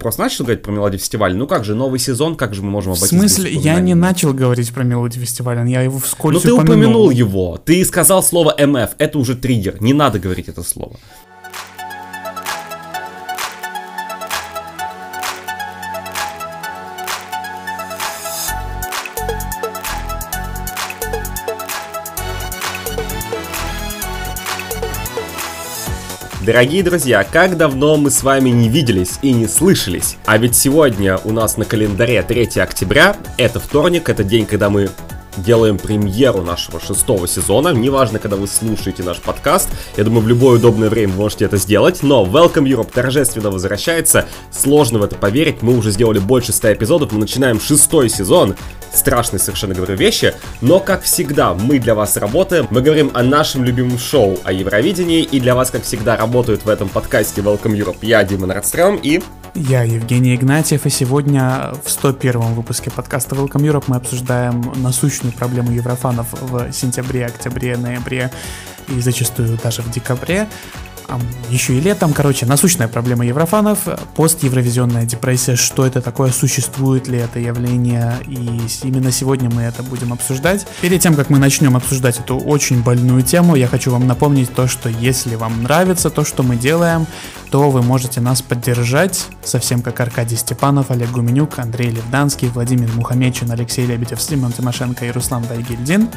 просто начал говорить про мелодию фестиваля. Ну как же, новый сезон, как же мы можем обойтись? В смысле, я не начал говорить про мелодию фестиваля, я его вскользь Ну ты упомянул. упомянул его, ты сказал слово МФ, это уже триггер, не надо говорить это слово. Дорогие друзья, как давно мы с вами не виделись и не слышались. А ведь сегодня у нас на календаре 3 октября, это вторник, это день, когда мы делаем премьеру нашего шестого сезона. Неважно, когда вы слушаете наш подкаст, я думаю, в любое удобное время вы можете это сделать. Но Welcome Europe торжественно возвращается. Сложно в это поверить. Мы уже сделали больше 100 эпизодов. Мы начинаем шестой сезон страшные совершенно говорю вещи, но как всегда мы для вас работаем, мы говорим о нашем любимом шоу, о Евровидении, и для вас как всегда работают в этом подкасте Welcome Europe. Я, Дима Нордстрём и... Я Евгений Игнатьев, и сегодня в 101 выпуске подкаста Welcome Europe мы обсуждаем насущную проблему еврофанов в сентябре, октябре, ноябре и зачастую даже в декабре еще и летом. Короче, насущная проблема еврофанов, пост-евровизионная депрессия, что это такое, существует ли это явление, и именно сегодня мы это будем обсуждать. Перед тем, как мы начнем обсуждать эту очень больную тему, я хочу вам напомнить то, что если вам нравится то, что мы делаем, то вы можете нас поддержать, совсем как Аркадий Степанов, Олег Гуменюк, Андрей Левданский, Владимир Мухамечин, Алексей Лебедев, Симон Тимошенко и Руслан Дайгильдин,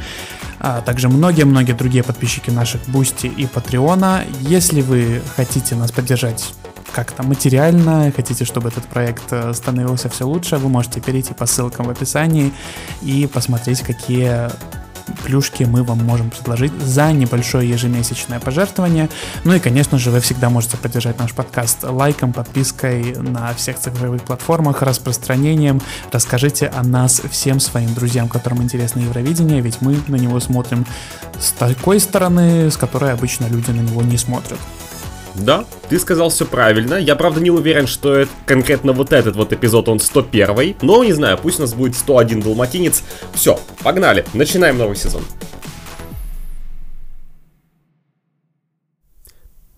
а также многие-многие другие подписчики наших Boosty и Patreon а. Если вы хотите нас поддержать как-то материально, хотите, чтобы этот проект э, становился все лучше, вы можете перейти по ссылкам в описании и посмотреть, какие плюшки мы вам можем предложить за небольшое ежемесячное пожертвование. Ну и, конечно же, вы всегда можете поддержать наш подкаст лайком, подпиской на всех цифровых платформах, распространением. Расскажите о нас всем своим друзьям, которым интересно Евровидение, ведь мы на него смотрим с такой стороны, с которой обычно люди на него не смотрят. Да, ты сказал все правильно. Я, правда, не уверен, что это, конкретно вот этот вот эпизод, он 101 но, не знаю, пусть у нас будет 101 далматинец. Все, погнали, начинаем новый сезон.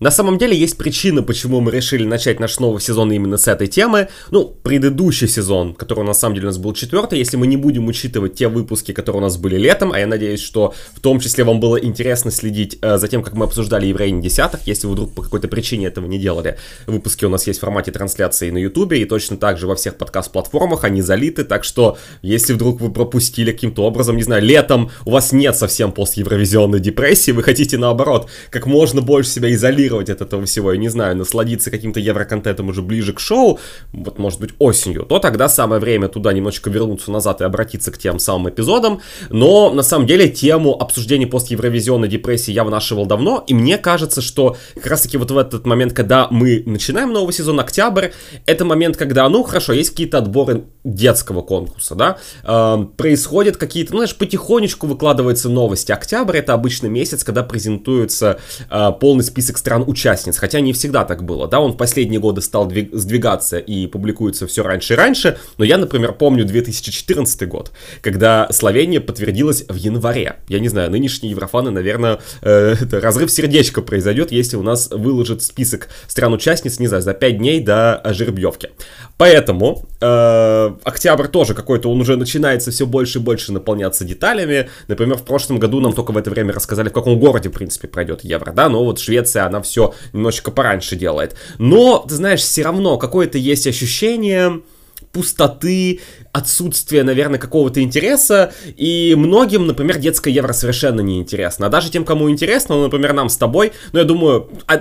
На самом деле есть причина, почему мы решили начать наш новый сезон именно с этой темы. Ну, предыдущий сезон, который на самом деле у нас был четвертый, если мы не будем учитывать те выпуски, которые у нас были летом, а я надеюсь, что в том числе вам было интересно следить э, за тем, как мы обсуждали Евреи десятых, если вы вдруг по какой-то причине этого не делали. Выпуски у нас есть в формате трансляции на Ютубе и точно так же во всех подкаст-платформах, они залиты, так что если вдруг вы пропустили каким-то образом, не знаю, летом у вас нет совсем пост-евровизионной депрессии, вы хотите наоборот как можно больше себя изолировать абстрагировать от этого всего, я не знаю, насладиться каким-то евроконтентом уже ближе к шоу, вот может быть осенью, то тогда самое время туда немножечко вернуться назад и обратиться к тем самым эпизодам. Но на самом деле тему обсуждения пост-евровизионной депрессии я вынашивал давно, и мне кажется, что как раз таки вот в этот момент, когда мы начинаем новый сезон, октябрь, это момент, когда, ну хорошо, есть какие-то отборы детского конкурса, да, э, происходят какие-то, ну знаешь, потихонечку выкладываются новости. Октябрь это обычно месяц, когда презентуется э, полный список стран стран-участниц, хотя не всегда так было, да, он в последние годы стал сдвигаться и публикуется все раньше и раньше, но я, например, помню 2014 год, когда Словения подтвердилась в январе. Я не знаю, нынешние еврофаны, наверное, э, это разрыв сердечка произойдет, если у нас выложит список стран-участниц, не знаю, за 5 дней до жеребьевки. Поэтому э, октябрь тоже какой-то, он уже начинается все больше и больше наполняться деталями. Например, в прошлом году нам только в это время рассказали, в каком городе, в принципе, пройдет евро, да, но вот Швеция, она все немножечко пораньше делает. Но, ты знаешь, все равно какое-то есть ощущение пустоты, отсутствие, наверное, какого-то интереса, и многим, например, детское евро совершенно не интересно. А даже тем, кому интересно, ну, например, нам с тобой, ну, я думаю, а,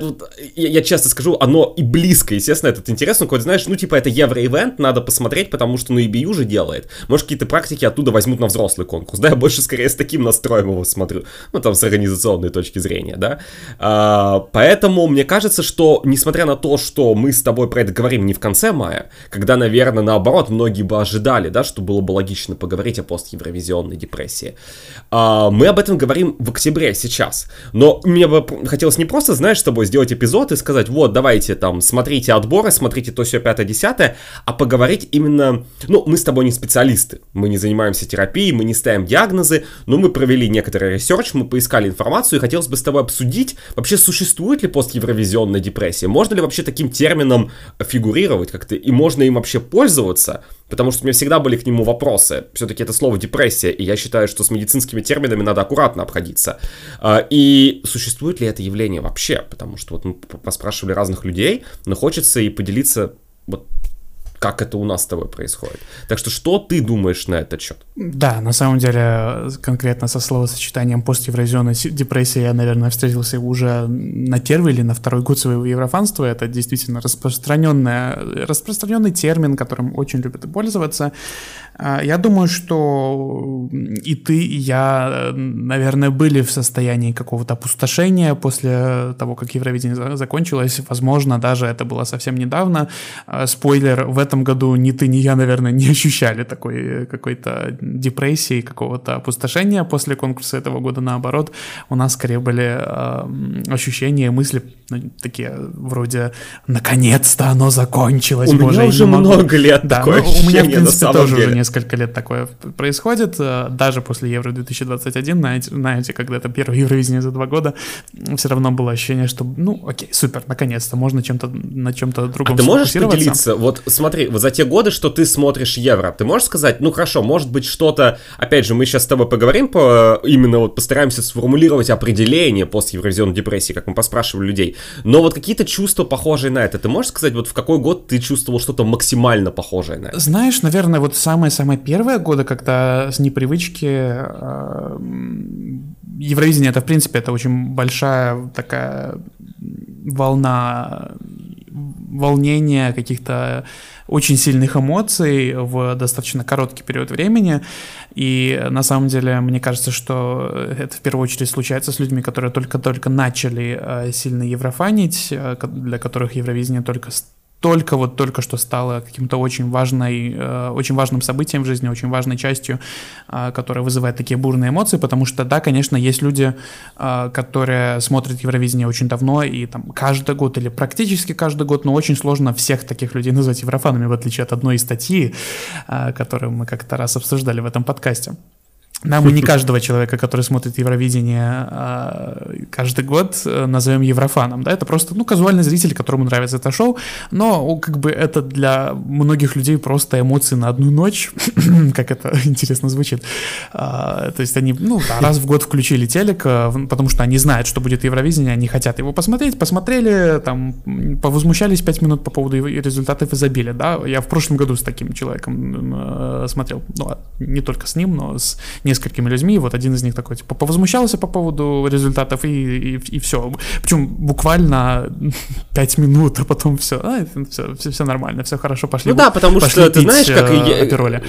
я, я часто скажу, оно и близко, естественно, этот интерес, ну, какой знаешь, ну, типа, это евро-ивент, надо посмотреть, потому что, ну, EBU же делает. Может, какие-то практики оттуда возьмут на взрослый конкурс, да, я больше, скорее, с таким настроем его смотрю, ну, там, с организационной точки зрения, да. А, поэтому мне кажется, что, несмотря на то, что мы с тобой про это говорим не в конце мая, когда, наверное, наоборот, многие бы ожидали, да, что было бы логично поговорить о пост-евровизионной депрессии. А, мы об этом говорим в октябре сейчас. Но мне бы хотелось не просто, знаешь, с тобой сделать эпизод и сказать, вот, давайте там, смотрите отборы, смотрите то все пятое, десятое, а поговорить именно... Ну, мы с тобой не специалисты, мы не занимаемся терапией, мы не ставим диагнозы, но мы провели некоторый research, мы поискали информацию, и хотелось бы с тобой обсудить, вообще существует ли пост-евровизионная депрессия, можно ли вообще таким термином фигурировать как-то, и можно им вообще пользоваться, потому что у меня всегда были к нему вопросы. Все-таки это слово депрессия, и я считаю, что с медицинскими терминами надо аккуратно обходиться. А, и существует ли это явление вообще? Потому что вот мы поспрашивали разных людей, но хочется и поделиться вот как это у нас с тобой происходит. Так что что ты думаешь на этот счет? Да, на самом деле, конкретно со словосочетанием пост-евразионной депрессии я, наверное, встретился уже на первый или на второй год своего еврофанства. Это действительно распространенная, распространенный термин, которым очень любят пользоваться. А, я думаю, что и ты, и я, наверное, были в состоянии какого-то опустошения после того, как Евровидение закончилось. Возможно, даже это было совсем недавно. А, спойлер, в этом году ни ты, ни я, наверное, не ощущали такой какой-то депрессии, какого-то опустошения после конкурса этого года. Наоборот, у нас скорее были э, ощущения, мысли ну, такие вроде «наконец-то оно закончилось». У Боже, меня уже много лет да, такое ну, У меня, в принципе, тоже уже несколько лет такое происходит. Э, даже после Евро 2021, знаете, знаете когда это первое Евровидение за два года, все равно было ощущение, что, ну, окей, супер, наконец-то, можно чем-то на чем-то другом А ты можешь поделиться? Вот смотри, вот за те годы, что ты смотришь Евро, ты можешь сказать, ну, хорошо, может быть, что-то, опять же, мы сейчас с тобой поговорим по, именно вот постараемся сформулировать определение после Евровизионной депрессии, как мы поспрашивали людей, но вот какие-то чувства похожие на это, ты можешь сказать, вот в какой год ты чувствовал что-то максимально похожее на это? Знаешь, наверное, вот самые-самые первые годы, когда с непривычки э, Евровидение, это, в принципе, это очень большая такая волна волнения, каких-то очень сильных эмоций в достаточно короткий период времени. И на самом деле, мне кажется, что это в первую очередь случается с людьми, которые только-только начали э, сильно еврофанить, э, для которых Евровидение только только вот только что стало каким-то очень важной, э, очень важным событием в жизни, очень важной частью, э, которая вызывает такие бурные эмоции, потому что, да, конечно, есть люди, э, которые смотрят Евровидение очень давно, и там каждый год или практически каждый год, но очень сложно всех таких людей назвать еврофанами, в отличие от одной из статьи, которую мы как-то раз обсуждали в этом подкасте. Да, мы не каждого человека, который смотрит Евровидение а, каждый год, э, назовем еврофаном, да, это просто, ну, казуальный зритель, которому нравится это шоу, но как бы это для многих людей просто эмоции на одну ночь, как это интересно звучит. А, то есть они, ну, раз в год включили телек, э, потому что они знают, что будет Евровидение, они хотят его посмотреть, посмотрели, там, повозмущались пять минут по поводу результатов изобилия, да, я в прошлом году с таким человеком э, смотрел, ну, а не только с ним, но с несколькими людьми, вот один из них такой, типа, повозмущался по поводу результатов и, и, и все. Причем буквально 5 минут, а потом все, а, все, все, все нормально, все хорошо, пошли. Ну да, потому пошли что ты знаешь, как... Э, я...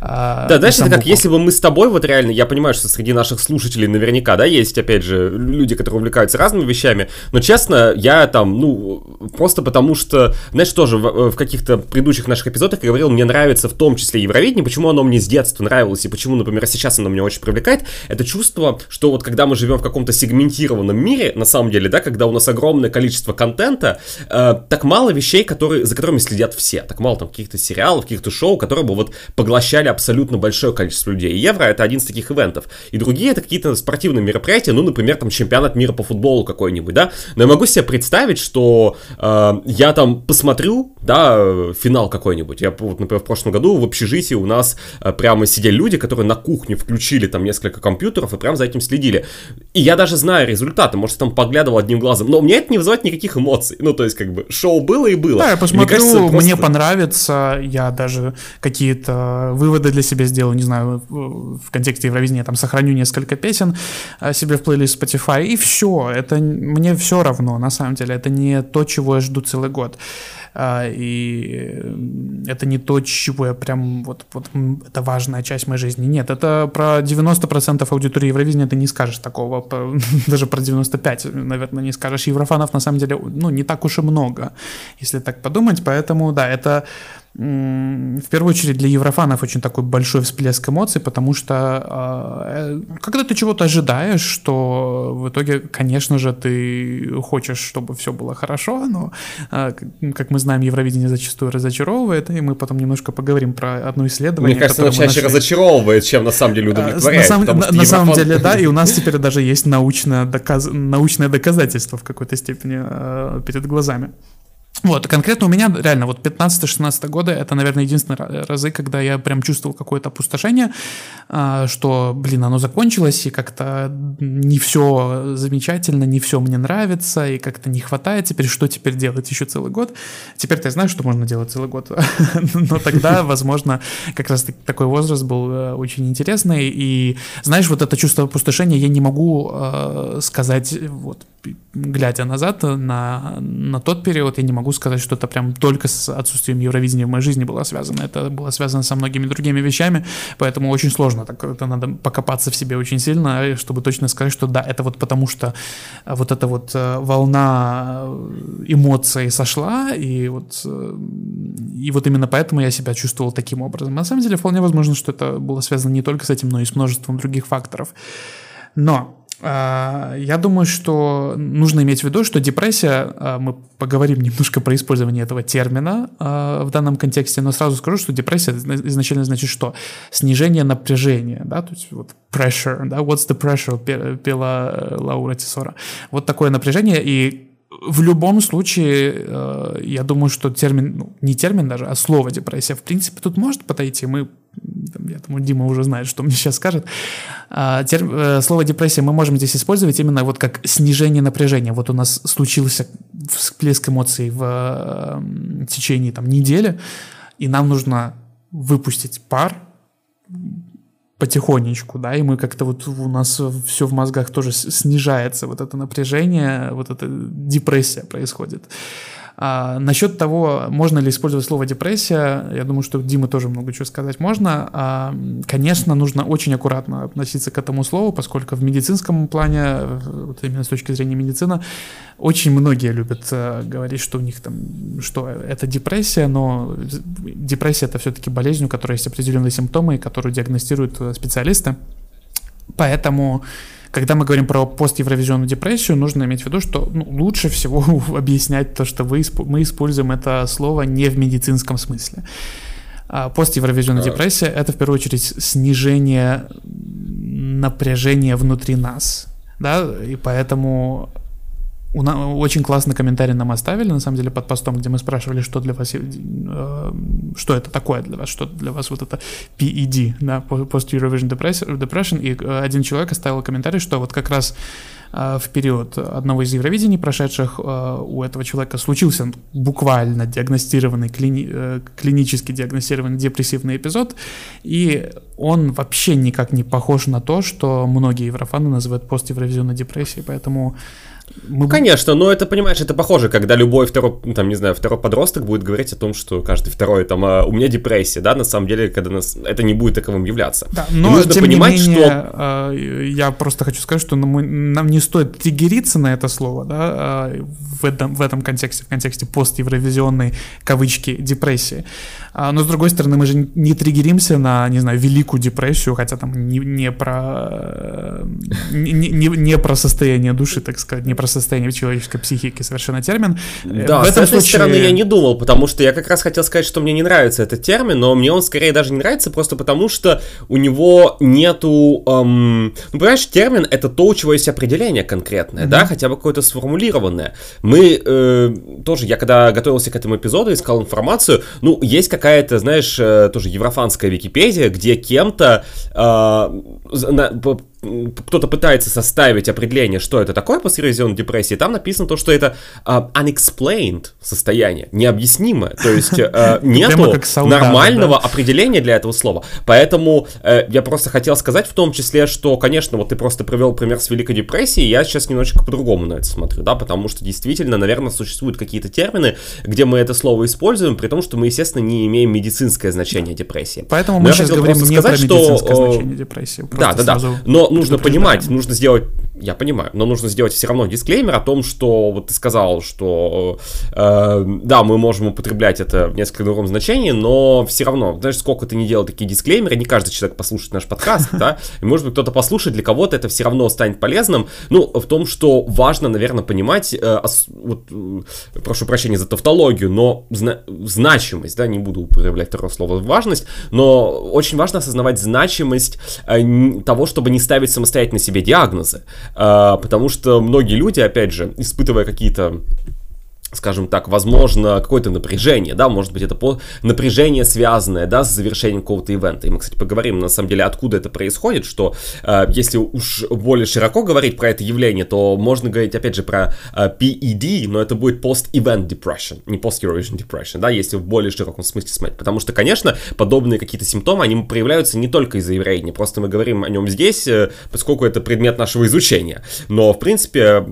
А, да, знаешь, это как если бы мы с тобой, вот реально, я понимаю, что среди наших слушателей наверняка, да, есть, опять же, люди, которые увлекаются разными вещами, но, честно, я там, ну, просто потому что, знаешь, тоже в, в каких-то предыдущих наших эпизодах я говорил, мне нравится в том числе Евровидение, почему оно мне с детства нравилось, и почему, например, сейчас сейчас оно меня очень привлекает, это чувство, что вот когда мы живем в каком-то сегментированном мире, на самом деле, да, когда у нас огромное количество контента, э, так мало вещей, которые, за которыми следят все, так мало там каких-то сериалов, каких-то шоу, которые бы вот поглощали абсолютно большое количество людей. И Евро это один из таких ивентов. И другие это какие-то спортивные мероприятия, ну, например, там чемпионат мира по футболу какой-нибудь, да. Но я могу себе представить, что э, я там посмотрю, да, финал какой-нибудь. Я вот, например, в прошлом году в общежитии у нас э, прямо сидели люди, которые на кухне включили там несколько компьютеров и прям за этим следили. И я даже знаю результаты, может, там поглядывал одним глазом, но мне это не вызывает никаких эмоций. Ну, то есть, как бы, шоу было и было. Да, я посмотрю, мне, кажется, просто... мне понравится, я даже какие-то выводы для себя сделаю, не знаю, в контексте Евровидения, там, сохраню несколько песен э, себе в плейлист Spotify, и все, это мне все равно, на самом деле, это не то, чего я жду целый год. А, и это не то, чего я прям вот, вот это важная часть моей жизни. Нет, это про 90% аудитории Евровидения ты не скажешь такого, даже про 95, наверное, не скажешь. Еврофанов на самом деле, ну, не так уж и много, если так подумать, поэтому, да, это в первую очередь для еврофанов очень такой большой всплеск эмоций, потому что э, когда ты чего-то ожидаешь, что в итоге, конечно же, ты хочешь, чтобы все было хорошо, но, э, как мы знаем, Евровидение зачастую разочаровывает, и мы потом немножко поговорим про одно исследование. Мне кажется, оно чаще нашли... разочаровывает, чем на самом деле удовлетворяет. На, сам, на, на самом деле, да, и у нас теперь даже есть научное, доказ... научное доказательство в какой-то степени э, перед глазами. Вот, конкретно у меня реально вот 15-16 годы это, наверное, единственные разы, когда я прям чувствовал какое-то опустошение, а, что, блин, оно закончилось, и как-то не все замечательно, не все мне нравится, и как-то не хватает. Теперь, что теперь делать еще целый год. Теперь ты знаешь, что можно делать целый год, но тогда, возможно, как раз такой возраст был э, очень интересный, и знаешь, вот это чувство опустошения я не могу э, сказать, вот, глядя назад на, на тот период, я не могу сказать, что это прям только с отсутствием Евровидения в моей жизни было связано. Это было связано со многими другими вещами, поэтому очень сложно. Так, это надо покопаться в себе очень сильно, чтобы точно сказать, что да, это вот потому что вот эта вот э, волна эмоций сошла, и вот, э, и вот именно поэтому я себя чувствовал таким образом. На самом деле, вполне возможно, что это было связано не только с этим, но и с множеством других факторов. Но я думаю, что нужно иметь в виду, что депрессия, а, мы поговорим немножко про использование этого термина а, в данном контексте, но сразу скажу, что депрессия изначально значит что? Снижение напряжения, да, то есть вот pressure, да, what's the pressure, пела э, Лаура Тесора. Вот такое напряжение, и в любом случае, э, я думаю, что термин, ну, не термин даже, а слово депрессия, в принципе, тут может подойти. Мы, я думаю, Дима уже знает, что мне сейчас скажет. А, э, слово депрессия мы можем здесь использовать именно вот как снижение напряжения. Вот у нас случился всплеск эмоций в течение там недели, и нам нужно выпустить пар, потихонечку, да, и мы как-то вот у нас все в мозгах тоже снижается, вот это напряжение, вот эта депрессия происходит. А, насчет того, можно ли использовать слово депрессия, я думаю, что Дима тоже много чего сказать можно. А, конечно, нужно очень аккуратно относиться к этому слову, поскольку в медицинском плане, вот именно с точки зрения медицины, очень многие любят а, говорить, что у них там, что это депрессия, но депрессия это все-таки болезнь, у которой есть определенные симптомы, которую диагностируют э, специалисты. Поэтому когда мы говорим про пост-евровизионную депрессию, нужно иметь в виду, что ну, лучше всего объяснять то, что вы, мы используем это слово не в медицинском смысле. А пост-евровизионная да. депрессия — это в первую очередь снижение напряжения внутри нас, да, и поэтому у нас очень классный комментарий нам оставили, на самом деле, под постом, где мы спрашивали, что для вас, э, что это такое для вас, что для вас вот это PED, да, Post Eurovision Depression, и э, один человек оставил комментарий, что вот как раз э, в период одного из Евровидений прошедших у этого человека случился буквально диагностированный, клини, клинически диагностированный депрессивный эпизод, и он вообще никак не похож на то, что многие еврофаны называют пост-евровизионной депрессией, поэтому мы... Конечно, но это, понимаешь, это похоже, когда любой второй, ну, там, не знаю, второй подросток будет говорить о том, что каждый второй, там, а, у меня депрессия, да, на самом деле, когда нас, это не будет таковым являться. Да, но, нужно тем понимать, не менее, что... Э, я просто хочу сказать, что нам, нам не стоит триггериться на это слово, да, а, в этом, в этом контексте, в контексте пост-евровизионной, кавычки, депрессии. А, но, с другой стороны, мы же не триггеримся на, не знаю, великую депрессию, хотя там не, не про... Не, не, не про состояние души, так сказать, не про состояние человеческой психики совершенно термин. Э, да, в этом с этой случае... стороны я не думал, потому что я как раз хотел сказать, что мне не нравится этот термин, но мне он скорее даже не нравится просто потому, что у него нету... Эм... Ну, понимаешь, термин — это то, у чего есть определение конкретное, mm-hmm. да, хотя бы какое-то сформулированное. Мы э, тоже, я когда готовился к этому эпизоду, искал информацию, ну, есть какая-то, знаешь, э, тоже еврофанская Википедия, где кем-то э, на, кто-то пытается составить определение, что это такое после ревизионной депрессии, там написано то, что это uh, unexplained состояние, необъяснимое, то есть uh, нету нормального определения для этого слова. Поэтому uh, я просто хотел сказать в том числе, что, конечно, вот ты просто привел пример с Великой депрессией, я сейчас немножечко по-другому на это смотрю, да, потому что действительно, наверное, существуют какие-то термины, где мы это слово используем, при том, что мы, естественно, не имеем медицинское значение депрессии. Поэтому Но мы сейчас говорим не сказать, про медицинское что, значение депрессии. Да, да, да. Но нужно понимать, нужно сделать я понимаю, но нужно сделать все равно дисклеймер о том, что вот ты сказал, что э, да, мы можем употреблять это в несколько другом значении, но все равно, знаешь, сколько ты не делал такие дисклеймеры, не каждый человек послушает наш подкаст, да, и может быть кто-то послушает, для кого-то это все равно станет полезным, ну, в том, что важно, наверное, понимать, э, ос, вот, э, прошу прощения за тавтологию, но зна- значимость, да, не буду употреблять второе слово важность, но очень важно осознавать значимость э, того, чтобы не ставить самостоятельно себе диагнозы. А, потому что многие люди, опять же, испытывая какие-то скажем так, возможно, какое-то напряжение, да, может быть, это по напряжение связанное, да, с завершением какого-то ивента. И мы, кстати, поговорим, на самом деле, откуда это происходит, что э, если уж более широко говорить про это явление, то можно говорить, опять же, про э, PED, но это будет Post-Event Depression, не Post-Eurovision Depression, да, если в более широком смысле смотреть. Потому что, конечно, подобные какие-то симптомы, они проявляются не только из-за явления, просто мы говорим о нем здесь, э, поскольку это предмет нашего изучения. Но, в принципе,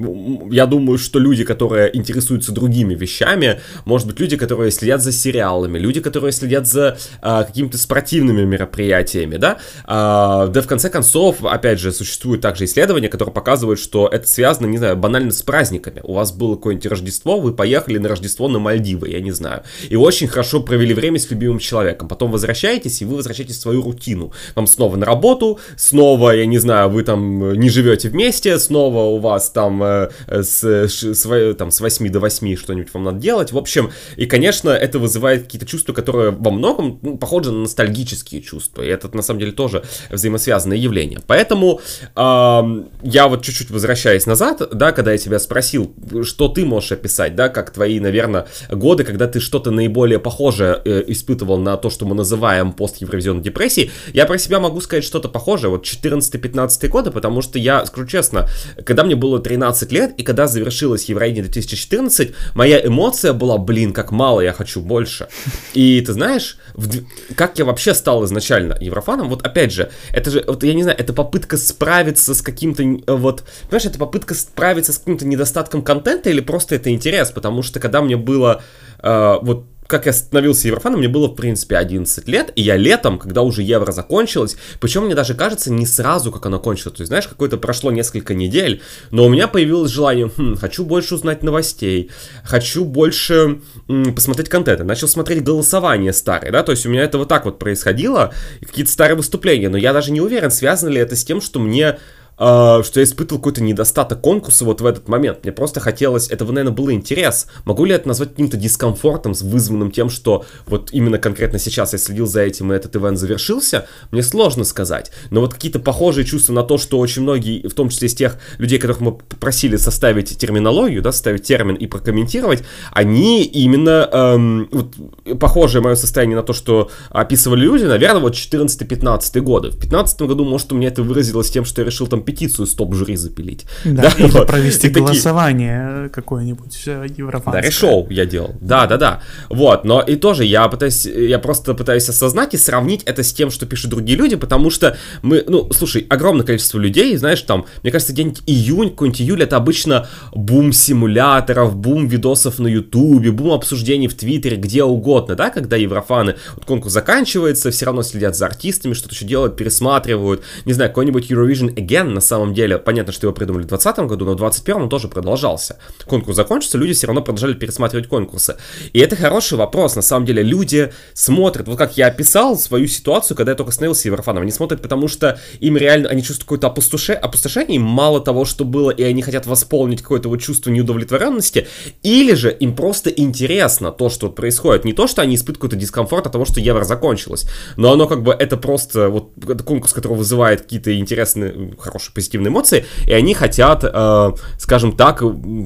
я думаю, что люди, которые интересуются другими другими вещами. Может быть, люди, которые следят за сериалами, люди, которые следят за а, какими-то спортивными мероприятиями, да. А, да, в конце концов, опять же, существуют также исследования, которые показывают, что это связано, не знаю, банально с праздниками. У вас было какое-нибудь Рождество, вы поехали на Рождество на Мальдивы, я не знаю, и очень хорошо провели время с любимым человеком. Потом возвращаетесь, и вы возвращаетесь в свою рутину. Вам снова на работу, снова, я не знаю, вы там не живете вместе, снова у вас там э, с, с, там, с 8 до 8 что-нибудь вам надо делать. В общем, и, конечно, это вызывает какие-то чувства, которые во многом ну, похожи на ностальгические чувства. И это, на самом деле, тоже взаимосвязанное явление. Поэтому э, я вот чуть-чуть возвращаясь назад, да, когда я тебя спросил, что ты можешь описать, да, как твои, наверное, годы, когда ты что-то наиболее похожее э, испытывал на то, что мы называем пост-евровизионной депрессией, я про себя могу сказать что-то похожее, вот 14-15 годы, потому что я, скажу честно, когда мне было 13 лет, и когда завершилась Евровидение 2014, моя эмоция была, блин, как мало, я хочу больше. И ты знаешь, в, как я вообще стал изначально еврофаном, вот опять же, это же, вот я не знаю, это попытка справиться с каким-то, вот, понимаешь, это попытка справиться с каким-то недостатком контента или просто это интерес, потому что когда мне было, э, вот, как я становился еврофаном, мне было, в принципе, 11 лет, и я летом, когда уже евро закончилось, причем мне даже кажется, не сразу, как оно кончилось, то есть, знаешь, какое-то прошло несколько недель, но у меня появилось желание, хм, хочу больше узнать новостей, хочу больше м, посмотреть контент, я начал смотреть голосование старые, да, то есть у меня это вот так вот происходило, какие-то старые выступления, но я даже не уверен, связано ли это с тем, что мне что я испытывал какой-то недостаток конкурса вот в этот момент. Мне просто хотелось, этого, наверное, было интерес. Могу ли это назвать каким-то дискомфортом, вызванным тем, что вот именно конкретно сейчас я следил за этим, и этот ивент завершился? Мне сложно сказать. Но вот какие-то похожие чувства на то, что очень многие, в том числе из тех людей, которых мы попросили составить терминологию, да, составить термин и прокомментировать, они именно, эм, вот, похожее мое состояние на то, что описывали люди, наверное, вот 14-15 годы. В 15 году, может, у меня это выразилось тем, что я решил там петицию стоп-жюри запилить. Да, да или вот. провести голосование какое-нибудь э, европейское. Да, решел я делал. Да, да, да. Вот, но и тоже я пытаюсь, я просто пытаюсь осознать и сравнить это с тем, что пишут другие люди, потому что мы, ну, слушай, огромное количество людей, знаешь, там, мне кажется, день июнь, какой-нибудь июль, это обычно бум симуляторов, бум видосов на ютубе, бум обсуждений в твиттере, где угодно, да, когда еврофаны, вот конкурс заканчивается, все равно следят за артистами, что-то еще делают, пересматривают, не знаю, какой-нибудь Eurovision Again на самом деле, понятно, что его придумали в 2020 году, но в 2021 он тоже продолжался. Конкурс закончился, люди все равно продолжали пересматривать конкурсы. И это хороший вопрос, на самом деле, люди смотрят, вот как я описал свою ситуацию, когда я только становился Еврофаном, они смотрят, потому что им реально, они чувствуют какое-то опустошение, опустошение, им мало того, что было, и они хотят восполнить какое-то вот чувство неудовлетворенности, или же им просто интересно то, что происходит, не то, что они испытывают какой-то дискомфорт от того, что Евро закончилось, но оно как бы, это просто вот конкурс, который вызывает какие-то интересные, хорошие хорошие позитивные эмоции, и они хотят, э, скажем так,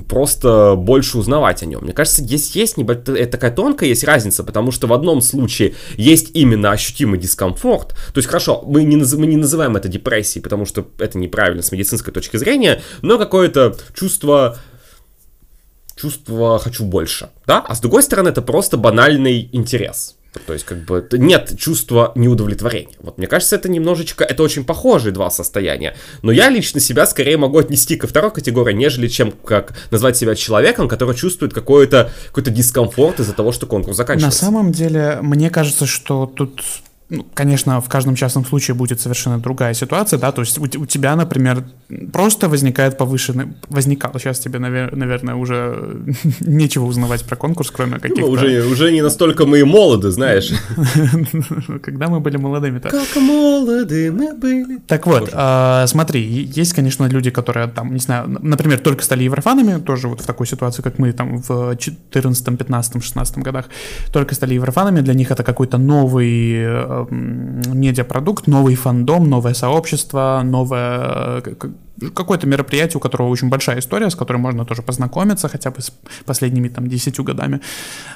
просто больше узнавать о нем. Мне кажется, здесь есть небольшая, такая тонкая есть разница, потому что в одном случае есть именно ощутимый дискомфорт. То есть, хорошо, мы не, наз, мы не называем это депрессией, потому что это неправильно с медицинской точки зрения, но какое-то чувство чувство «хочу больше», да? А с другой стороны, это просто банальный интерес. То есть, как бы, нет чувства неудовлетворения. Вот мне кажется, это немножечко, это очень похожие два состояния. Но я лично себя скорее могу отнести ко второй категории, нежели чем как назвать себя человеком, который чувствует какой-то какой дискомфорт из-за того, что конкурс заканчивается. На самом деле, мне кажется, что тут ну, конечно, в каждом частном случае будет совершенно другая ситуация, да, то есть у, у тебя, например, просто возникает повышенный, возникал, сейчас тебе, навер, наверное, уже нечего узнавать про конкурс, кроме ну, каких-то... Ну, уже, уже не настолько мы и молоды, знаешь. Когда мы были молодыми-то. Как молоды мы были. Так вот, а, смотри, есть, конечно, люди, которые там, не знаю, например, только стали еврофанами, тоже вот в такой ситуации, как мы там в 14, 15, 16 годах, только стали еврофанами, для них это какой-то новый э, медиапродукт, новый фандом, новое сообщество, новое э, какое-то мероприятие, у которого очень большая история, с которой можно тоже познакомиться хотя бы с последними там десятью годами,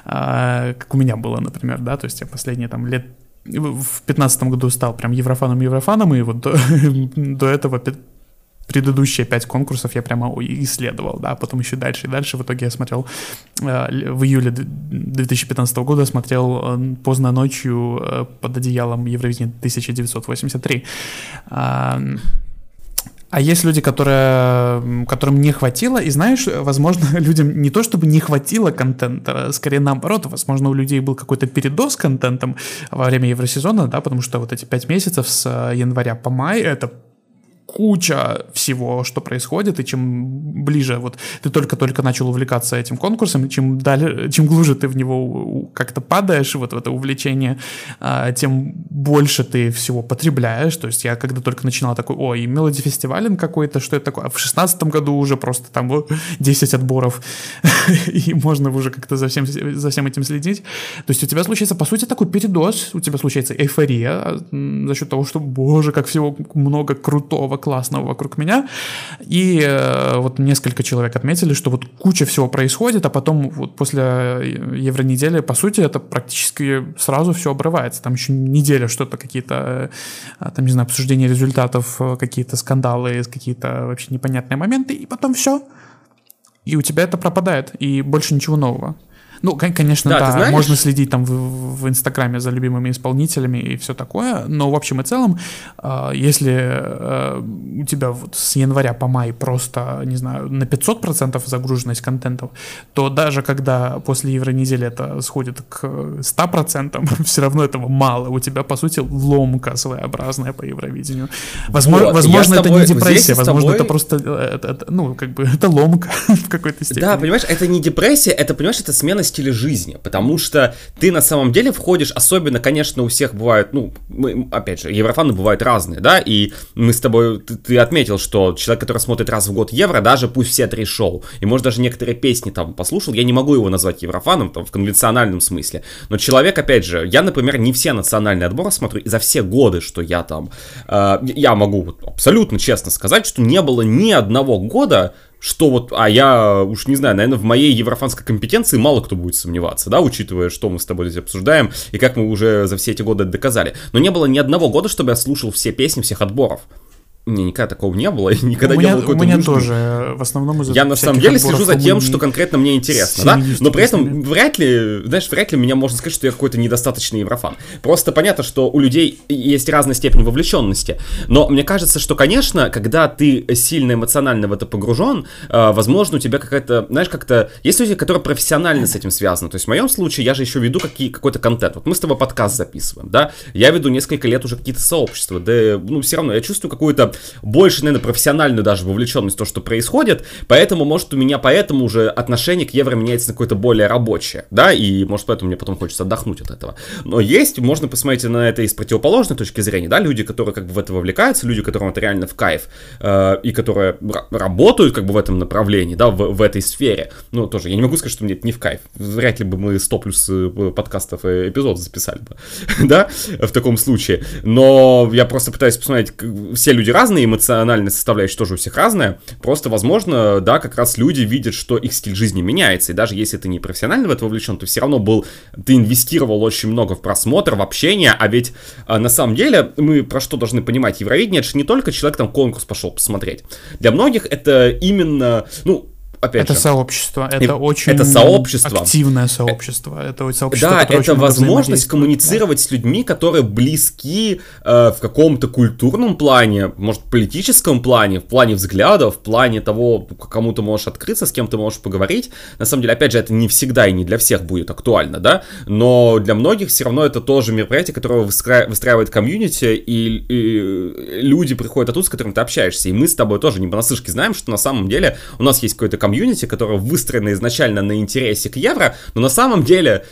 а, как у меня было, например, да, то есть я последние там лет в пятнадцатом году стал прям еврофаном-еврофаном, и вот до, до этого предыдущие пять конкурсов я прямо исследовал, да, потом еще дальше и дальше. В итоге я смотрел э, в июле 2015 года, смотрел э, поздно ночью э, под одеялом Евровидения 1983. А, есть люди, которые, которым не хватило, и знаешь, возможно, людям не то чтобы не хватило контента, а скорее наоборот, возможно, у людей был какой-то передоз контентом во время Евросезона, да, потому что вот эти пять месяцев с января по май, это куча всего, что происходит, и чем ближе вот ты только-только начал увлекаться этим конкурсом, чем далее, чем глубже ты в него как-то падаешь, вот в это увлечение, а, тем больше ты всего потребляешь. То есть я когда только начинал такой, ой, мелоди фестивален какой-то, что это такое? А в шестнадцатом году уже просто там 10 отборов, и можно уже как-то за всем, за всем этим следить. То есть у тебя случается, по сути, такой передоз, у тебя случается эйфория за счет того, что, боже, как всего много крутого, классного вокруг меня. И э, вот несколько человек отметили, что вот куча всего происходит, а потом вот после евронедели, по сути, это практически сразу все обрывается. Там еще неделя что-то какие-то, э, там, не знаю, обсуждение результатов, э, какие-то скандалы, какие-то вообще непонятные моменты, и потом все. И у тебя это пропадает, и больше ничего нового. Ну, конечно, да, да можно следить там в, в Инстаграме за любимыми исполнителями и все такое, но в общем и целом, э, если э, у тебя вот с января по май просто, не знаю, на 500% загруженность контентов, то даже когда после Евронедели это сходит к 100%, все равно этого мало. У тебя, по сути, ломка своеобразная по Евровидению. Возможно, вот, возможно это тобой, не депрессия, возможно, тобой... это просто, это, это, ну, как бы, это ломка в какой-то степени. Да, понимаешь, это не депрессия, это, понимаешь, это смена стиле жизни, потому что ты на самом деле входишь, особенно, конечно, у всех бывают, ну, мы, опять же, еврофаны бывают разные, да, и мы с тобой, ты, ты отметил, что человек, который смотрит раз в год евро, даже пусть все три шоу, и может даже некоторые песни там послушал, я не могу его назвать еврофаном, там, в конвенциональном смысле, но человек, опять же, я, например, не все национальные отборы смотрю, и за все годы, что я там, э, я могу абсолютно честно сказать, что не было ни одного года, что вот, а я уж не знаю, наверное, в моей еврофанской компетенции мало кто будет сомневаться, да, учитывая, что мы с тобой здесь обсуждаем и как мы уже за все эти годы доказали. Но не было ни одного года, чтобы я слушал все песни всех отборов. Не, никогда такого не было, и никогда у не меня, было какой-то У меня нужды. тоже, в основном из-за Я на самом деле слежу за тем, что конкретно мне интересно, да, но при этом вряд ли, знаешь, вряд ли меня можно сказать, что я какой-то недостаточный еврофан. Просто понятно, что у людей есть разная степень вовлеченности, но мне кажется, что, конечно, когда ты сильно эмоционально в это погружен, э, возможно, у тебя какая-то, знаешь, как-то... Есть люди, которые профессионально с этим связаны, то есть в моем случае я же еще веду какие, какой-то контент. Вот мы с тобой подкаст записываем, да, я веду несколько лет уже какие-то сообщества, да, ну, все равно я чувствую какую-то больше, наверное, профессиональную даже вовлеченность в то, что происходит, поэтому, может, у меня поэтому уже отношение к евро меняется на какое-то более рабочее, да, и, может, поэтому мне потом хочется отдохнуть от этого. Но есть, можно посмотреть на это из противоположной точки зрения, да, люди, которые как бы в это вовлекаются, люди, которым это реально в кайф, э, и которые работают как бы в этом направлении, да, в, в этой сфере. Ну, тоже, я не могу сказать, что мне это не в кайф. Вряд ли бы мы 100 плюс э, подкастов и эпизодов записали бы, да, в таком случае. Но я просто пытаюсь посмотреть, все люди разные, мы эмоциональная составляющая тоже у всех разная. Просто, возможно, да, как раз люди видят, что их стиль жизни меняется. И даже если ты не профессионально в это вовлечен, ты все равно был, ты инвестировал очень много в просмотр, в общение. А ведь а, на самом деле мы про что должны понимать? Евровидение это же не только человек там конкурс пошел посмотреть. Для многих это именно, ну, опять это же... сообщество, это И очень это сообщество. активное сообщество, это сообщество, Да, это возможность коммуницировать с людьми, которые близки э, в каком-то культурном плане, может, политическом плане, в плане взглядов, в плане того, кому ты можешь открыться, с кем ты можешь поговорить. На самом деле, опять же, это не всегда и не для всех будет актуально, да, но для многих все равно это тоже мероприятие, которое выстра... выстраивает комьюнити, и, и люди приходят оттуда, с которыми ты общаешься, и мы с тобой тоже не понаслышке знаем, что на самом деле у нас есть какое-то комьюнити, которое выстроено изначально на интересе к евро, но на самом деле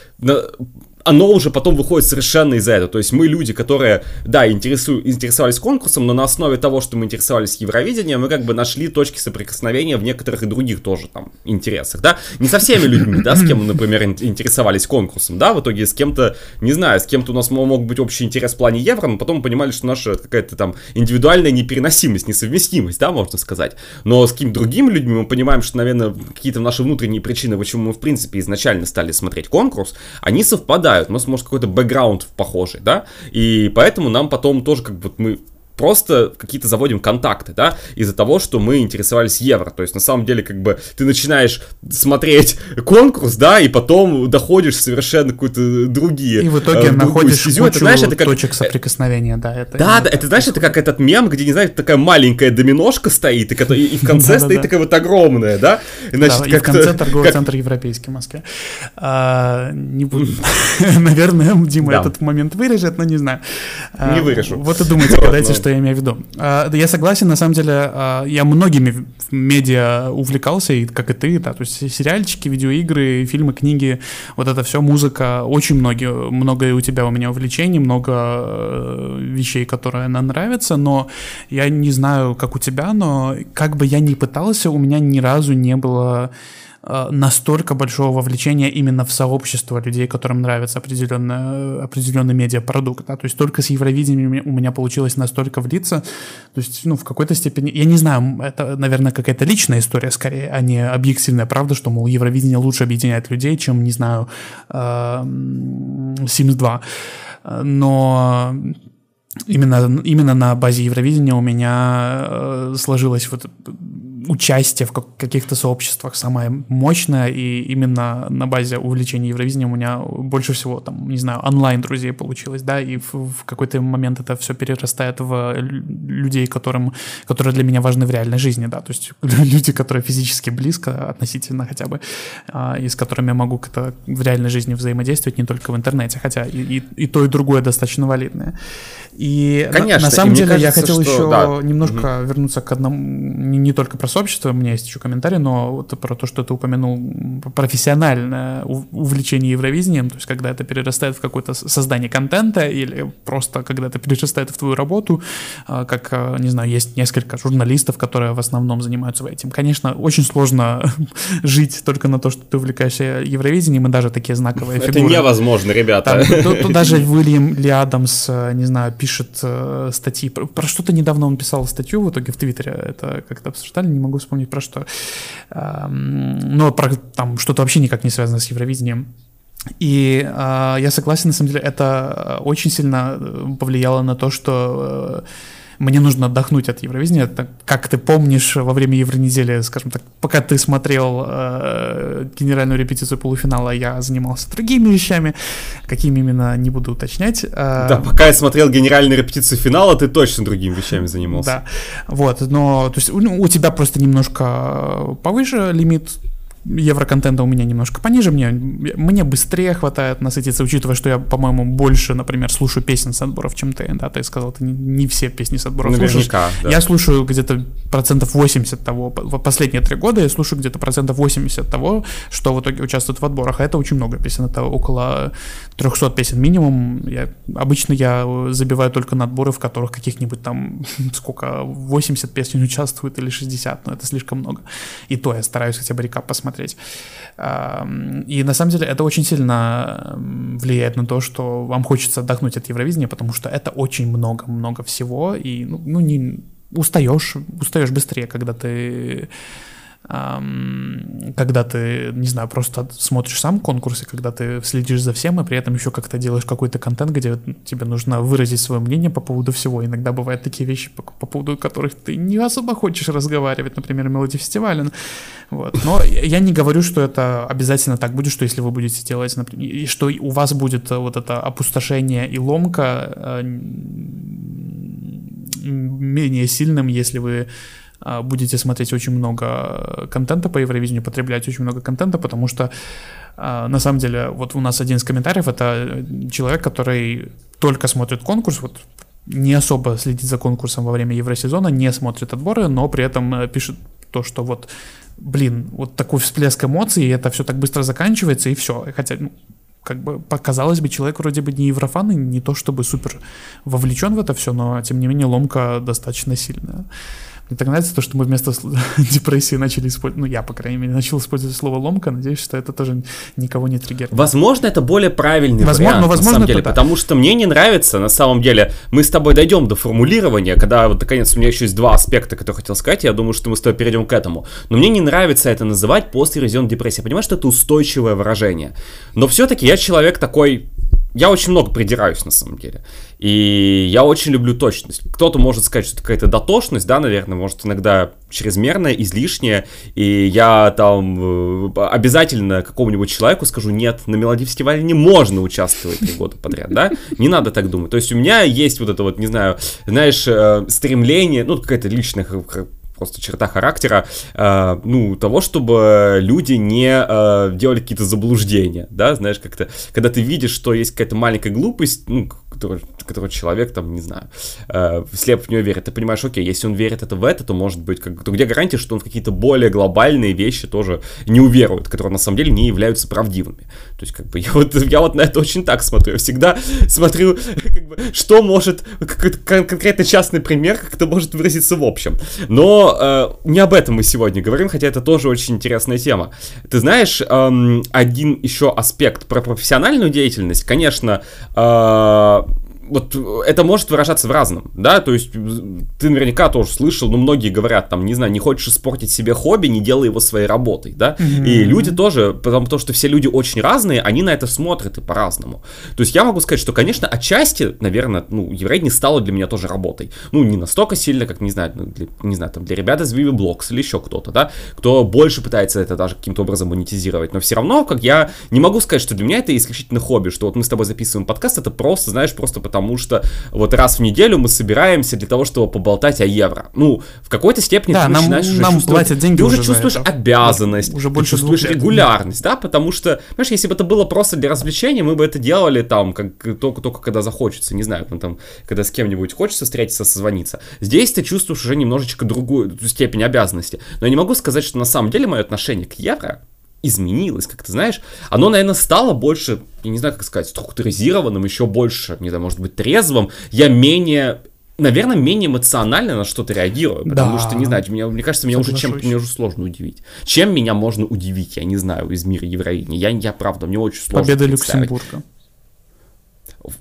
оно уже потом выходит совершенно из-за этого. То есть мы люди, которые, да, интересу, интересовались конкурсом, но на основе того, что мы интересовались Евровидением, мы как бы нашли точки соприкосновения в некоторых и других тоже там интересах, да. Не со всеми людьми, да, с кем мы, например, интересовались конкурсом, да, в итоге с кем-то, не знаю, с кем-то у нас мог быть общий интерес в плане евро, но потом мы понимали, что наша какая-то там индивидуальная непереносимость, несовместимость, да, можно сказать. Но с какими-то другими людьми мы понимаем, что, наверное, какие-то наши внутренние причины, почему мы, в принципе, изначально стали смотреть конкурс, они совпадают совпадают, у нас может какой-то бэкграунд похожий, да, и поэтому нам потом тоже как бы мы просто какие-то заводим контакты, да, из-за того, что мы интересовались евро. То есть, на самом деле, как бы, ты начинаешь смотреть конкурс, да, и потом доходишь совершенно какую-то другие... И в итоге э, находишь стезю. кучу это, знаешь, это как... точек соприкосновения, да. Это да, да, это, знаешь, это как этот мем, где, не знаю, такая маленькая доминошка стоит, и, и в конце стоит такая вот огромная, да? Значит, и в конце торговый центр европейский в Москве. А, не буду... Наверное, Дима этот момент вырежет, но не знаю. Не а, вырежу. Вот и думайте, гадайте, что я имею в виду. А, я согласен, на самом деле, а, я многими медиа увлекался, и как и ты, да, то есть сериальчики, видеоигры, фильмы, книги, вот это все, музыка, очень многие, много у тебя у меня увлечений, много э, вещей, которые нам нравятся, но я не знаю, как у тебя, но как бы я ни пытался, у меня ни разу не было настолько большого вовлечения именно в сообщество людей, которым нравится определенный, определенный медиапродукт. Да? То есть только с Евровидением у меня получилось настолько влиться. То есть, ну, в какой-то степени, я не знаю, это, наверное, какая-то личная история скорее, а не объективная правда, что, мол, Евровидение лучше объединяет людей, чем, не знаю, э, Sims 2. Но именно, именно на базе Евровидения у меня э, сложилось вот участие в каких-то сообществах самое мощное, и именно на базе увлечения Евровидением у меня больше всего, там, не знаю, онлайн-друзей получилось, да, и в, в какой-то момент это все перерастает в людей, которым, которые для меня важны в реальной жизни, да, то есть люди, которые физически близко относительно хотя бы, а, и с которыми я могу как-то в реальной жизни взаимодействовать, не только в интернете, хотя и, и, и то, и другое достаточно валидное. И Конечно, на, на самом деле кажется, я хотел что, еще да. немножко угу. вернуться к одному, не, не только про сообщество, у меня есть еще комментарий, но вот про то, что ты упомянул, профессиональное увлечение Евровидением, то есть когда это перерастает в какое-то создание контента или просто когда это перерастает в твою работу, а, как, а, не знаю, есть несколько журналистов, которые в основном занимаются этим. Конечно, очень сложно жить только на то, что ты увлекаешься Евровидением, и даже такие знаковые фигуры. Это невозможно, ребята. Там, даже Уильям Ли Адамс, не знаю, пишет э, статьи. Про, про что-то недавно он писал статью в итоге в Твиттере, это как-то обсуждали, не могу вспомнить про что. Э, но про там что-то вообще никак не связано с Евровидением. И э, я согласен, на самом деле, это очень сильно э, повлияло на то, что... Э, мне нужно отдохнуть от Евровидения. Это, как ты помнишь, во время Евронедели, скажем так, пока ты смотрел э, генеральную репетицию полуфинала, я занимался другими вещами, какими именно не буду уточнять. Э, да, пока я смотрел генеральную репетицию финала, ты точно другими вещами занимался. Да, вот, но то есть у, у тебя просто немножко повыше лимит евроконтента у меня немножко пониже, мне, мне быстрее хватает насытиться, учитывая, что я, по-моему, больше, например, слушаю песен с отборов, чем ты, да, ты сказал, ты не, не все песни с отборов Наверняка, слушаешь. Да. Я слушаю где-то процентов 80 того, последние три года я слушаю где-то процентов 80 того, что в итоге участвует в отборах, а это очень много песен, это около 300 песен минимум, я, обычно я забиваю только на отборы, в которых каких-нибудь там, сколько, 80 песен участвует или 60, но это слишком много, и то я стараюсь хотя бы рекап посмотреть смотреть. И на самом деле это очень сильно влияет на то, что вам хочется отдохнуть от Евровидения, потому что это очень много-много всего, и ну, ну не устаешь, устаешь быстрее, когда ты когда ты, не знаю, просто смотришь сам конкурс, и когда ты следишь за всем, и при этом еще как-то делаешь какой-то контент, где тебе нужно выразить свое мнение по поводу всего. Иногда бывают такие вещи, по, по поводу которых ты не особо хочешь разговаривать, например, мелодии фестиваля. Вот. Но я не говорю, что это обязательно так будет, что если вы будете делать, например, и что у вас будет вот это опустошение и ломка э, менее сильным, если вы будете смотреть очень много контента по Евровидению, потреблять очень много контента, потому что а, на самом деле, вот у нас один из комментариев это человек, который только смотрит конкурс, вот не особо следит за конкурсом во время Евросезона, не смотрит отборы, но при этом э, пишет то, что вот, блин, вот такой всплеск эмоций, и это все так быстро заканчивается, и все. Хотя, ну, как бы показалось бы, человек вроде бы не еврофан и не то чтобы супер вовлечен в это все, но тем не менее ломка достаточно сильная. Мне так нравится то, что мы вместо депрессии начали использовать, ну я, по крайней мере, начал использовать слово ломка, надеюсь, что это тоже никого не триггерит. Возможно, это более правильный возможно, вариант, возможно, на самом деле, да. потому что мне не нравится, на самом деле, мы с тобой дойдем до формулирования, когда вот, наконец, у меня еще есть два аспекта, которые хотел сказать, я думаю, что мы с тобой перейдем к этому, но мне не нравится это называть после резон депрессии, я понимаю, что это устойчивое выражение, но все-таки я человек такой я очень много придираюсь, на самом деле. И я очень люблю точность. Кто-то может сказать, что это какая-то дотошность, да, наверное, может иногда чрезмерная, излишняя. И я там э, обязательно какому-нибудь человеку скажу, нет, на мелодии фестивале не можно участвовать три года подряд, да? Не надо так думать. То есть у меня есть вот это вот, не знаю, знаешь, э, стремление, ну, какая-то личная просто черта характера, э, ну, того, чтобы люди не э, делали какие-то заблуждения, да, знаешь, как-то, когда ты видишь, что есть какая-то маленькая глупость, ну, которую, которую человек, там, не знаю, э, слеп в нее верит, ты понимаешь, окей, если он верит это в это, то, может быть, как, то где гарантия, что он в какие-то более глобальные вещи тоже не уверует, которые на самом деле не являются правдивыми. То есть, как бы, я вот, я вот на это очень так смотрю, я всегда смотрю, как бы, что может, какой-то конкретно частный пример, как это может выразиться в общем. Но э, не об этом мы сегодня говорим, хотя это тоже очень интересная тема. Ты знаешь, э, один еще аспект про профессиональную деятельность, конечно, э, вот это может выражаться в разном, да, то есть ты наверняка тоже слышал, но многие говорят, там, не знаю, не хочешь испортить себе хобби, не делай его своей работой, да, mm-hmm. и люди тоже, потому что все люди очень разные, они на это смотрят и по-разному. То есть я могу сказать, что, конечно, отчасти, наверное, ну, еврей не стало для меня тоже работой, ну, не настолько сильно, как, не знаю, ну, для, не знаю, там, для ребят из Vivi Blocks или еще кто-то, да, кто больше пытается это даже каким-то образом монетизировать, но все равно, как я не могу сказать, что для меня это исключительно хобби, что вот мы с тобой записываем подкаст, это просто, знаешь, просто потому потому что вот раз в неделю мы собираемся для того, чтобы поболтать о евро. Ну, в какой-то степени да, ты нам, начинаешь уже нам платят деньги ты уже, уже чувствуешь обязанность, уже больше ты чувствуешь регулярность, да, потому что, знаешь, если бы это было просто для развлечения, мы бы это делали там, как только, только когда захочется, не знаю, там, когда с кем-нибудь хочется встретиться, созвониться. Здесь ты чувствуешь уже немножечко другую степень обязанности. Но я не могу сказать, что на самом деле мое отношение к евро изменилось, как ты знаешь, оно, наверное, стало больше, я не знаю, как сказать, структуризированным, еще больше, не знаю, может быть, трезвым. Я менее наверное, менее эмоционально на что-то реагирую, потому да. что, не знаю, меня, мне кажется, меня уже чем мне уже сложно удивить. Чем меня можно удивить, я не знаю, из мира Евровидения. Я, я правда, мне очень сложно Победа Люксембурга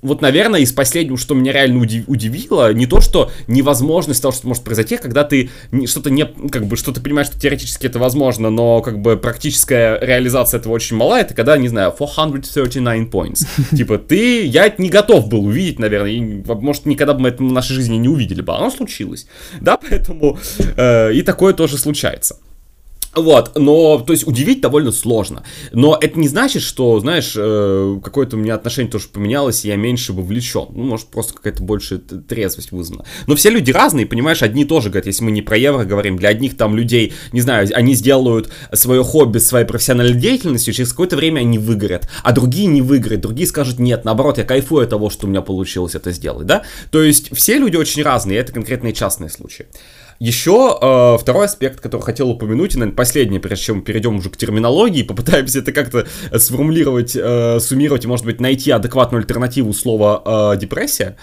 вот, наверное, из последнего, что меня реально удивило, не то, что невозможность того, что может произойти, когда ты что-то не, как бы, что ты понимаешь, что теоретически это возможно, но, как бы, практическая реализация этого очень мала, это когда, не знаю, 439 points. Типа, ты, я не готов был увидеть, наверное, и, может, никогда бы мы это в нашей жизни не увидели бы, а оно случилось. Да, поэтому э, и такое тоже случается. Вот, но, то есть, удивить довольно сложно. Но это не значит, что, знаешь, э, какое-то у меня отношение тоже поменялось, и я меньше вовлечен. Ну, может, просто какая-то больше трезвость вызвана. Но все люди разные, понимаешь, одни тоже говорят, если мы не про евро говорим, для одних там людей, не знаю, они сделают свое хобби своей профессиональной деятельностью, через какое-то время они выгорят, а другие не выгорят, другие скажут, нет, наоборот, я кайфую от того, что у меня получилось это сделать, да? То есть, все люди очень разные, это конкретные частные случаи. Еще э, второй аспект, который хотел упомянуть, и, наверное, последний, прежде чем перейдем уже к терминологии, попытаемся это как-то сформулировать, э, суммировать и, может быть, найти адекватную альтернативу слова э, депрессия.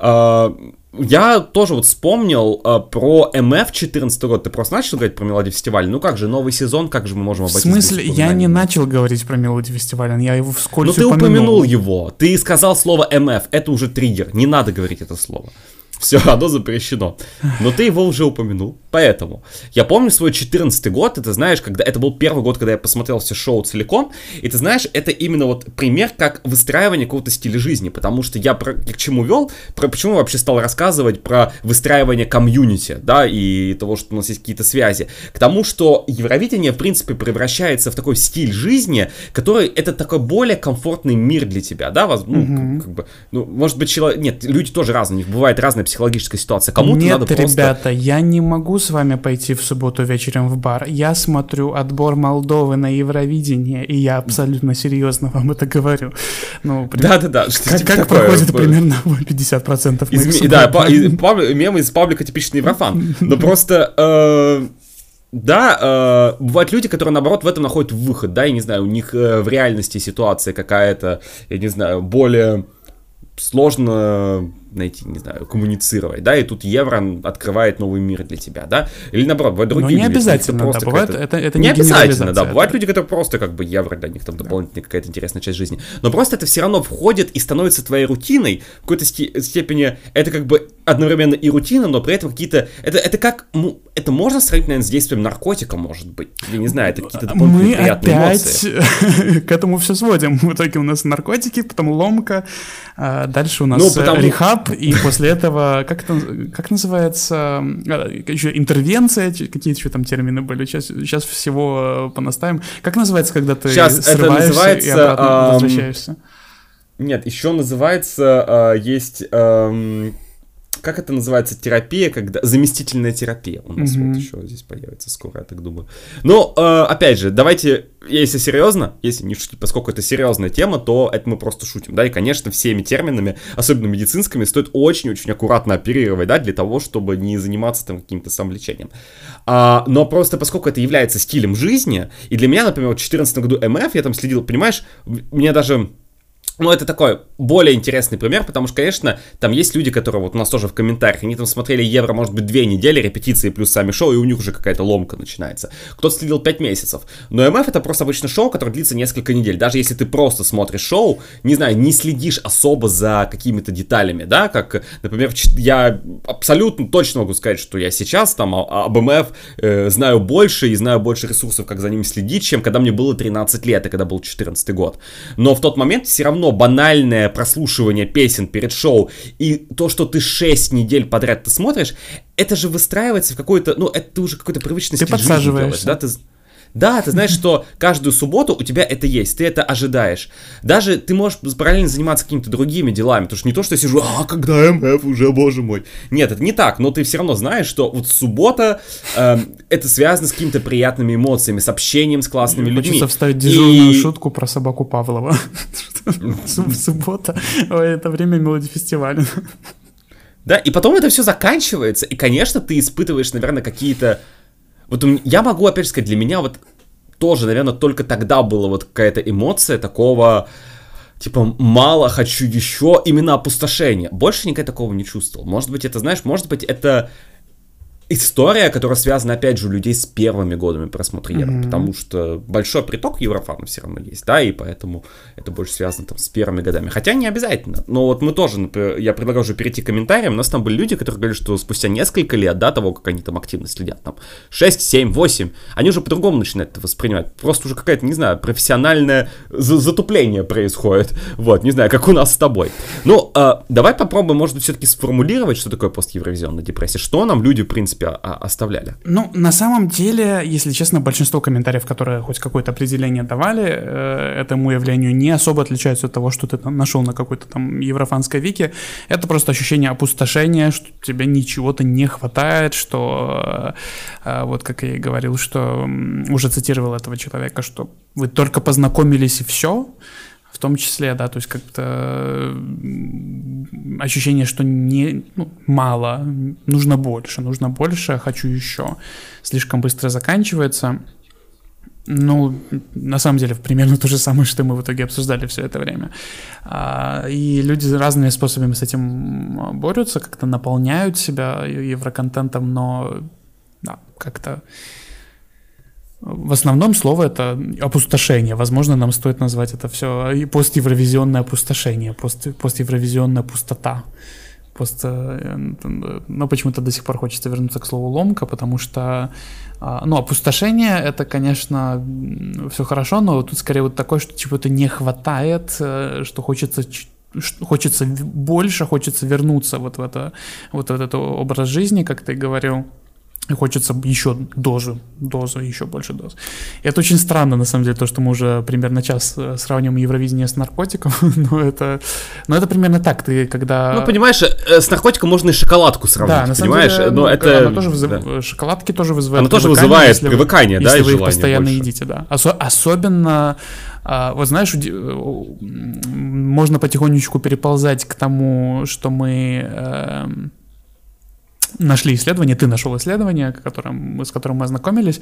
Э, я тоже вот вспомнил э, про МФ 14 год. Ты просто начал говорить про мелодию фестиваля? Ну как же, новый сезон, как же мы можем обойтись? В смысле, я не начал говорить про мелодию фестиваля, я его вскользь Ну ты упомянул его, ты сказал слово МФ, это уже триггер, не надо говорить это слово. Все, оно запрещено. Но ты его уже упомянул, поэтому. Я помню свой 14 год, и ты знаешь, когда это был первый год, когда я посмотрел все шоу целиком, и ты знаешь, это именно вот пример как выстраивание какого-то стиля жизни, потому что я про, к чему вел, про, почему вообще стал рассказывать про выстраивание комьюнити, да, и того, что у нас есть какие-то связи, к тому, что Евровидение, в принципе, превращается в такой стиль жизни, который это такой более комфортный мир для тебя, да, ну, mm-hmm. как бы, ну, может быть, человек, нет, люди тоже разные, у них бывает разная психологическая ситуация. Кому-то Нет, надо просто... ребята, я не могу с вами пойти в субботу вечером в бар. Я смотрю отбор Молдовы на Евровидение, и я абсолютно серьезно вам это говорю. Ну, Да-да-да. Как, как проходит примерно 50% из, моих Да, па, мемы из паблика типичный Еврофан. Но просто... Э, да, э, бывают люди, которые, наоборот, в этом находят выход, да, я не знаю, у них э, в реальности ситуация какая-то, я не знаю, более сложно найти, не знаю, коммуницировать, да, и тут евро открывает новый мир для тебя, да, или наоборот, бывают другие Но не люди, обязательно, просто да, бывает, это, это не, не обязательно, да, бывают люди, которые просто как бы евро для них там дополнительная какая-то интересная часть жизни, но просто это все равно входит и становится твоей рутиной, в какой-то степени. Это как бы одновременно и рутина, но при этом какие-то, это, это как, ну, это можно сравнить, наверное, с действием наркотика, может быть, я не знаю, это какие-то дополнительные Мы приятные опять эмоции. к этому все сводим, в итоге у нас наркотики, потом ломка, а дальше у нас ну, потому... рехаб, и после этого, как это как называется, а, еще интервенция, какие еще там термины были, сейчас, сейчас всего понаставим. Как называется, когда ты сейчас срываешься это называется, и обратно эм... возвращаешься? Нет, еще называется, э, есть... Э, как это называется, терапия, когда заместительная терапия у нас mm-hmm. вот еще здесь появится скоро, я так думаю. Но, э, опять же, давайте, если серьезно, если не шутить, поскольку это серьезная тема, то это мы просто шутим, да, и, конечно, всеми терминами, особенно медицинскими, стоит очень-очень аккуратно оперировать, да, для того, чтобы не заниматься там каким-то самовлечением. А, но просто поскольку это является стилем жизни, и для меня, например, в 2014 году МФ, я там следил, понимаешь, мне даже ну, это такой более интересный пример, потому что, конечно, там есть люди, которые вот у нас тоже в комментариях, они там смотрели Евро, может быть, две недели, репетиции плюс сами шоу, и у них уже какая-то ломка начинается. Кто-то следил пять месяцев. Но МФ это просто обычно шоу, которое длится несколько недель. Даже если ты просто смотришь шоу, не знаю, не следишь особо за какими-то деталями, да, как, например, я абсолютно точно могу сказать, что я сейчас там об МФ э, знаю больше и знаю больше ресурсов, как за ним следить, чем когда мне было 13 лет и когда был 14 год. Но в тот момент все равно равно банальное прослушивание песен перед шоу и то, что ты 6 недель подряд ты смотришь, это же выстраивается в какой-то, ну, это уже какой-то привычный ты стиль жизни делаешь, да, ты да, ты знаешь, что каждую субботу у тебя это есть, ты это ожидаешь. Даже ты можешь параллельно заниматься какими-то другими делами, потому что не то, что я сижу, а когда МФ уже, боже мой. Нет, это не так, но ты все равно знаешь, что вот суббота э, это связано с какими-то приятными эмоциями, с общением с классными людьми. Хочется вставить дежурную и... шутку про собаку Павлова. Суббота, это время мелоди фестиваля. Да, и потом это все заканчивается, и, конечно, ты испытываешь, наверное, какие-то вот я могу опять же сказать, для меня вот тоже, наверное, только тогда была вот какая-то эмоция такого, типа, мало, хочу еще, именно опустошение. Больше никогда такого не чувствовал. Может быть, это, знаешь, может быть, это история, которая связана, опять же, у людей с первыми годами просмотра Евро, mm-hmm. потому что большой приток еврофанов все равно есть, да, и поэтому это больше связано там с первыми годами. Хотя не обязательно. Но вот мы тоже, например, я предлагаю уже перейти к комментариям, у нас там были люди, которые говорили, что спустя несколько лет, да, того, как они там активно следят, там, 6, 7, 8, они уже по-другому начинают это воспринимать. Просто уже какая-то, не знаю, профессиональное затупление происходит. Вот, не знаю, как у нас с тобой. Ну, э, давай попробуем, может быть, все-таки сформулировать, что такое постевровизионная депрессия. Что нам люди, в принципе, принципе, оставляли. Ну, на самом деле, если честно, большинство комментариев, которые хоть какое-то определение давали э, этому явлению, не особо отличаются от того, что ты там нашел на какой-то там еврофанской вики. Это просто ощущение опустошения, что тебе ничего-то не хватает, что э, э, вот как я и говорил, что уже цитировал этого человека, что вы только познакомились и все, в том числе, да, то есть как-то ощущение, что не ну, мало, нужно больше, нужно больше, хочу еще. Слишком быстро заканчивается. Ну, на самом деле, примерно то же самое, что мы в итоге обсуждали все это время. А, и люди разными способами с этим борются, как-то наполняют себя евроконтентом, но да, как-то в основном слово это опустошение. Возможно, нам стоит назвать это все и постевровизионное опустошение, пост, постевровизионная пустота. просто, но почему-то до сих пор хочется вернуться к слову ломка, потому что, а, ну, опустошение это, конечно, все хорошо, но тут скорее вот такое, что чего-то не хватает, э, что хочется хочется больше, хочется вернуться вот в это, вот в этот образ жизни, как ты говорил. И хочется еще дозу, дозу, еще больше доз. И это очень странно, на самом деле, то, что мы уже примерно час э, сравниваем Евровидение с наркотиком, но это, но это примерно так, ты когда... Ну, понимаешь, э, с наркотиком можно и шоколадку сравнить, да, на понимаешь? Деле, но ну, это... Она тоже вызыв... да. Шоколадки тоже вызывают Она тоже вызывает если привыкание, вы, да, Если вы их постоянно больше. едите, да. Осо- особенно, а, вот знаешь, можно потихонечку переползать к тому, что мы... Нашли исследование, ты нашел исследование, которым, с которым мы ознакомились,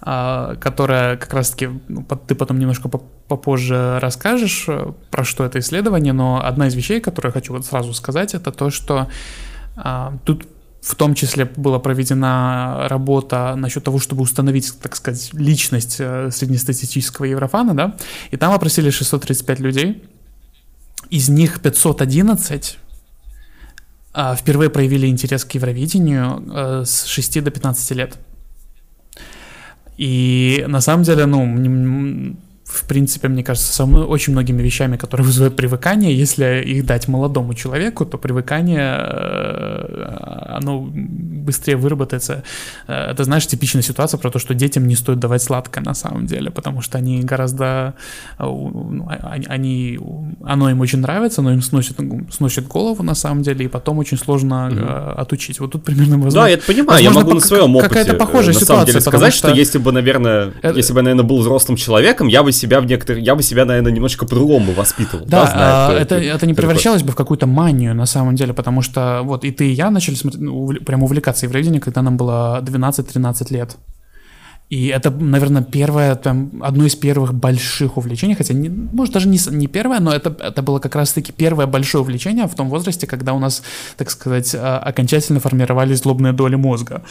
а, которое как раз-таки ну, ты потом немножко попозже расскажешь, э, про что это исследование, но одна из вещей, которую я хочу вот сразу сказать, это то, что а, тут в том числе была проведена работа насчет того, чтобы установить, так сказать, личность э, среднестатистического еврофана, да, и там опросили 635 людей, из них 511 а, впервые проявили интерес к Евровидению э, с 6 до 15 лет. И на самом деле, ну, в принципе, мне кажется, со мной очень многими вещами, которые вызывают привыкание, если их дать молодому человеку, то привыкание, э, оно быстрее выработается. Э, это, знаешь, типичная ситуация про то, что детям не стоит давать сладкое на самом деле, потому что они гораздо, э, ну, они, оно им очень нравится, но им сносит, сносит голову на самом деле, и потом очень сложно mm-hmm. отучить. Вот тут примерно возможно. Да, я это понимаю, я могу на своем опыте какая-то похожая на ситуация, самом деле сказать, что... что если бы, наверное, это... если бы я, наверное, был взрослым человеком, я бы себя в некоторых, я бы себя, наверное, немножко по-другому воспитывал. Да, да зная, а, это, это, это не превращалось бы в какую-то манию на самом деле, потому что вот и ты, и я начали смотреть, ну, прям увлекаться Евровидением, когда нам было 12-13 лет. И это, наверное, первое, там, одно из первых больших увлечений, хотя, не, может, даже не, не первое, но это, это было как раз-таки первое большое увлечение в том возрасте, когда у нас, так сказать, а, окончательно формировались злобные доли мозга.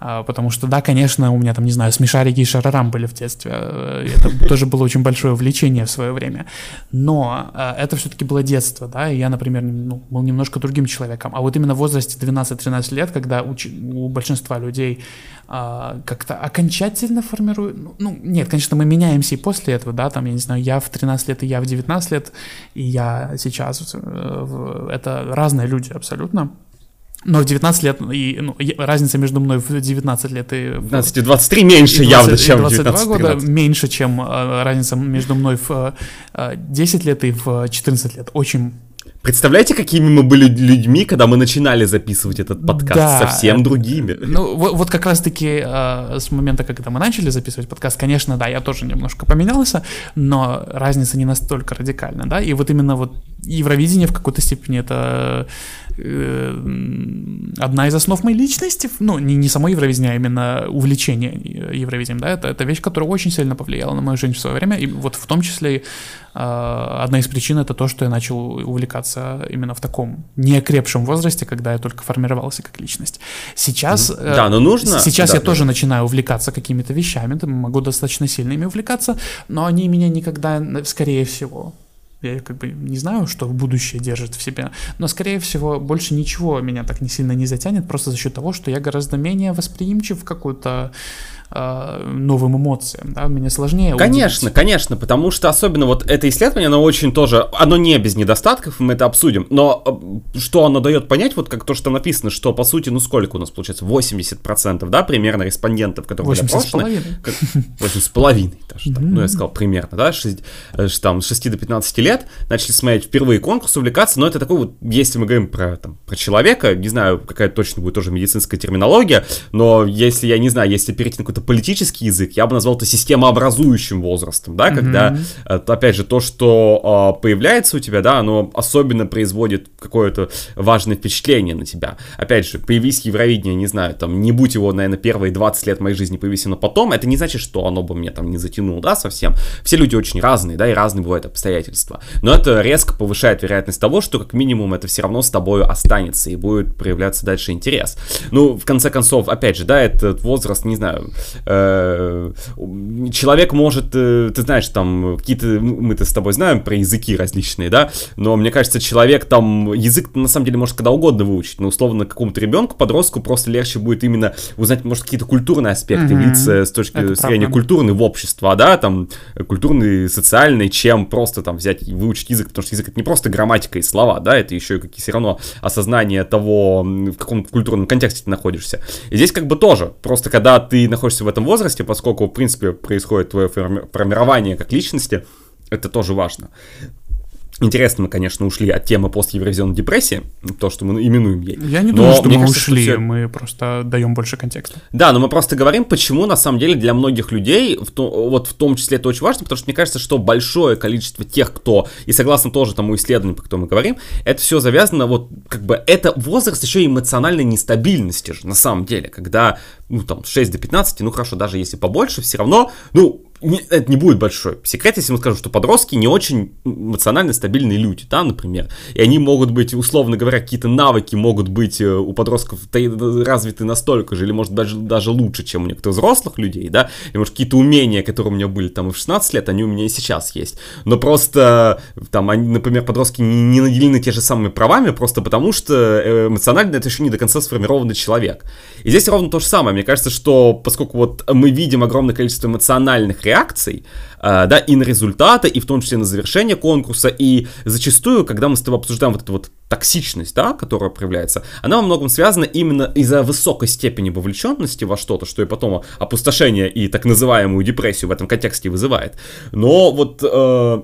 А, потому что, да, конечно, у меня там, не знаю, смешарики и шарарам были в детстве. Э, это тоже было очень большое увлечение в свое время. Но а, это все-таки было детство, да, и я, например, ну, был немножко другим человеком. А вот именно в возрасте 12-13 лет, когда у, у большинства людей как-то окончательно формирует. Ну, ну, нет, конечно, мы меняемся и после этого, да, там, я не знаю, я в 13 лет и я в 19 лет, и я сейчас, э, это разные люди абсолютно. Но в 19 лет, и ну, разница между мной в 19 лет и... 19 и 23 меньше и 20, явно, чем в 19 года, меньше, чем э, разница между мной в э, 10 лет и в 14 лет. Очень Представляете, какими мы были людьми, когда мы начинали записывать этот подкаст? Да, Совсем другими. Ну, вот, вот как раз-таки э, с момента, когда мы начали записывать подкаст, конечно, да, я тоже немножко поменялся, но разница не настолько радикальна, да, и вот именно вот Евровидение в какой-то степени это э, одна из основ моей личности, ну, не, не само Евровидение, а именно увлечение Евровидением, да, это, это вещь, которая очень сильно повлияла на мою жизнь в свое время, и вот в том числе э, одна из причин это то, что я начал увлекаться именно в таком неокрепшем возрасте, когда я только формировался как личность. Сейчас, mm-hmm. да, но нужно. Сейчас да, я да. тоже начинаю увлекаться какими-то вещами, могу достаточно сильно ими увлекаться, но они меня никогда, скорее всего, я как бы не знаю, что будущее держит в себе, но, скорее всего, больше ничего меня так не сильно не затянет, просто за счет того, что я гораздо менее восприимчив в какую-то э, новым эмоциям, да, мне сложнее Конечно, увидеть. конечно, потому что особенно вот это исследование, оно очень тоже, оно не без недостатков, мы это обсудим, но э, что оно дает понять, вот как то, что написано, что по сути, ну сколько у нас получается, 80%, да, примерно респондентов, которые 80 были опрошены. 8 с половиной даже, так, ну я сказал примерно, да, 6, э, там, с 6 до 15 лет начали смотреть впервые конкурс, увлекаться, но это такой вот, если мы говорим про, там, про человека, не знаю, какая точно будет тоже медицинская терминология, но если, я не знаю, если перейти на какой-то политический язык, я бы назвал это системообразующим возрастом, да, mm-hmm. когда, э, опять же, то, что э, появляется у тебя, да, оно особенно производит какое-то важное впечатление на тебя. Опять же, появись Евровидение, не знаю, там, не будь его, наверное, первые 20 лет моей жизни появись оно потом, это не значит, что оно бы мне там не затянуло, да, совсем. Все люди очень разные, да, и разные бывают обстоятельства. Но это резко повышает вероятность того, что как минимум это все равно с тобой останется и будет проявляться дальше интерес. Ну, в конце концов, опять же, да, этот возраст, не знаю, э, человек может, э, ты знаешь, там, какие-то, мы-то с тобой знаем про языки различные, да, но мне кажется, человек там, язык на самом деле может когда угодно выучить, но условно какому-то ребенку, подростку просто легче будет именно узнать, может, какие-то культурные аспекты, mm-hmm. лица с точки Это зрения правда. культурной в общество, да, там, культурный, социальный, чем просто там взять и выучить язык, потому что язык это не просто грамматика и слова, да, это еще и какие все равно осознание того, в каком культурном контексте ты находишься. И здесь как бы тоже, просто когда ты находишься в этом возрасте, поскольку, в принципе, происходит твое формирование как личности, это тоже важно. Интересно, мы, конечно, ушли от темы постевровизионной депрессии, то, что мы именуем ей. Я не думаю, что мы кажется, ушли, что все... мы просто даем больше контекста. Да, но мы просто говорим, почему, на самом деле, для многих людей, в то, вот в том числе это очень важно, потому что мне кажется, что большое количество тех, кто, и согласно тоже тому исследованию, по которому мы говорим, это все завязано, вот, как бы, это возраст еще эмоциональной нестабильности же, на самом деле, когда, ну, там, 6 до 15, ну, хорошо, даже если побольше, все равно, ну, не, это не будет большой секрет, если мы скажем, что подростки не очень эмоционально стабильные люди, да, например. И они могут быть, условно говоря, какие-то навыки могут быть э, у подростков развиты настолько же, или может даже, даже лучше, чем у некоторых взрослых людей, да, и может какие-то умения, которые у меня были там в 16 лет, они у меня и сейчас есть. Но просто там, они, например, подростки не, не наделены те же самыми правами, просто потому что э, эмоционально это еще не до конца сформированный человек. И здесь ровно то же самое. Мне кажется, что поскольку вот мы видим огромное количество эмоциональных реакций, э, да, и на результаты, и в том числе на завершение конкурса, и зачастую, когда мы с тобой обсуждаем вот эту вот токсичность, да, которая проявляется, она во многом связана именно из-за высокой степени вовлеченности во что-то, что и потом опустошение и так называемую депрессию в этом контексте вызывает. Но вот э,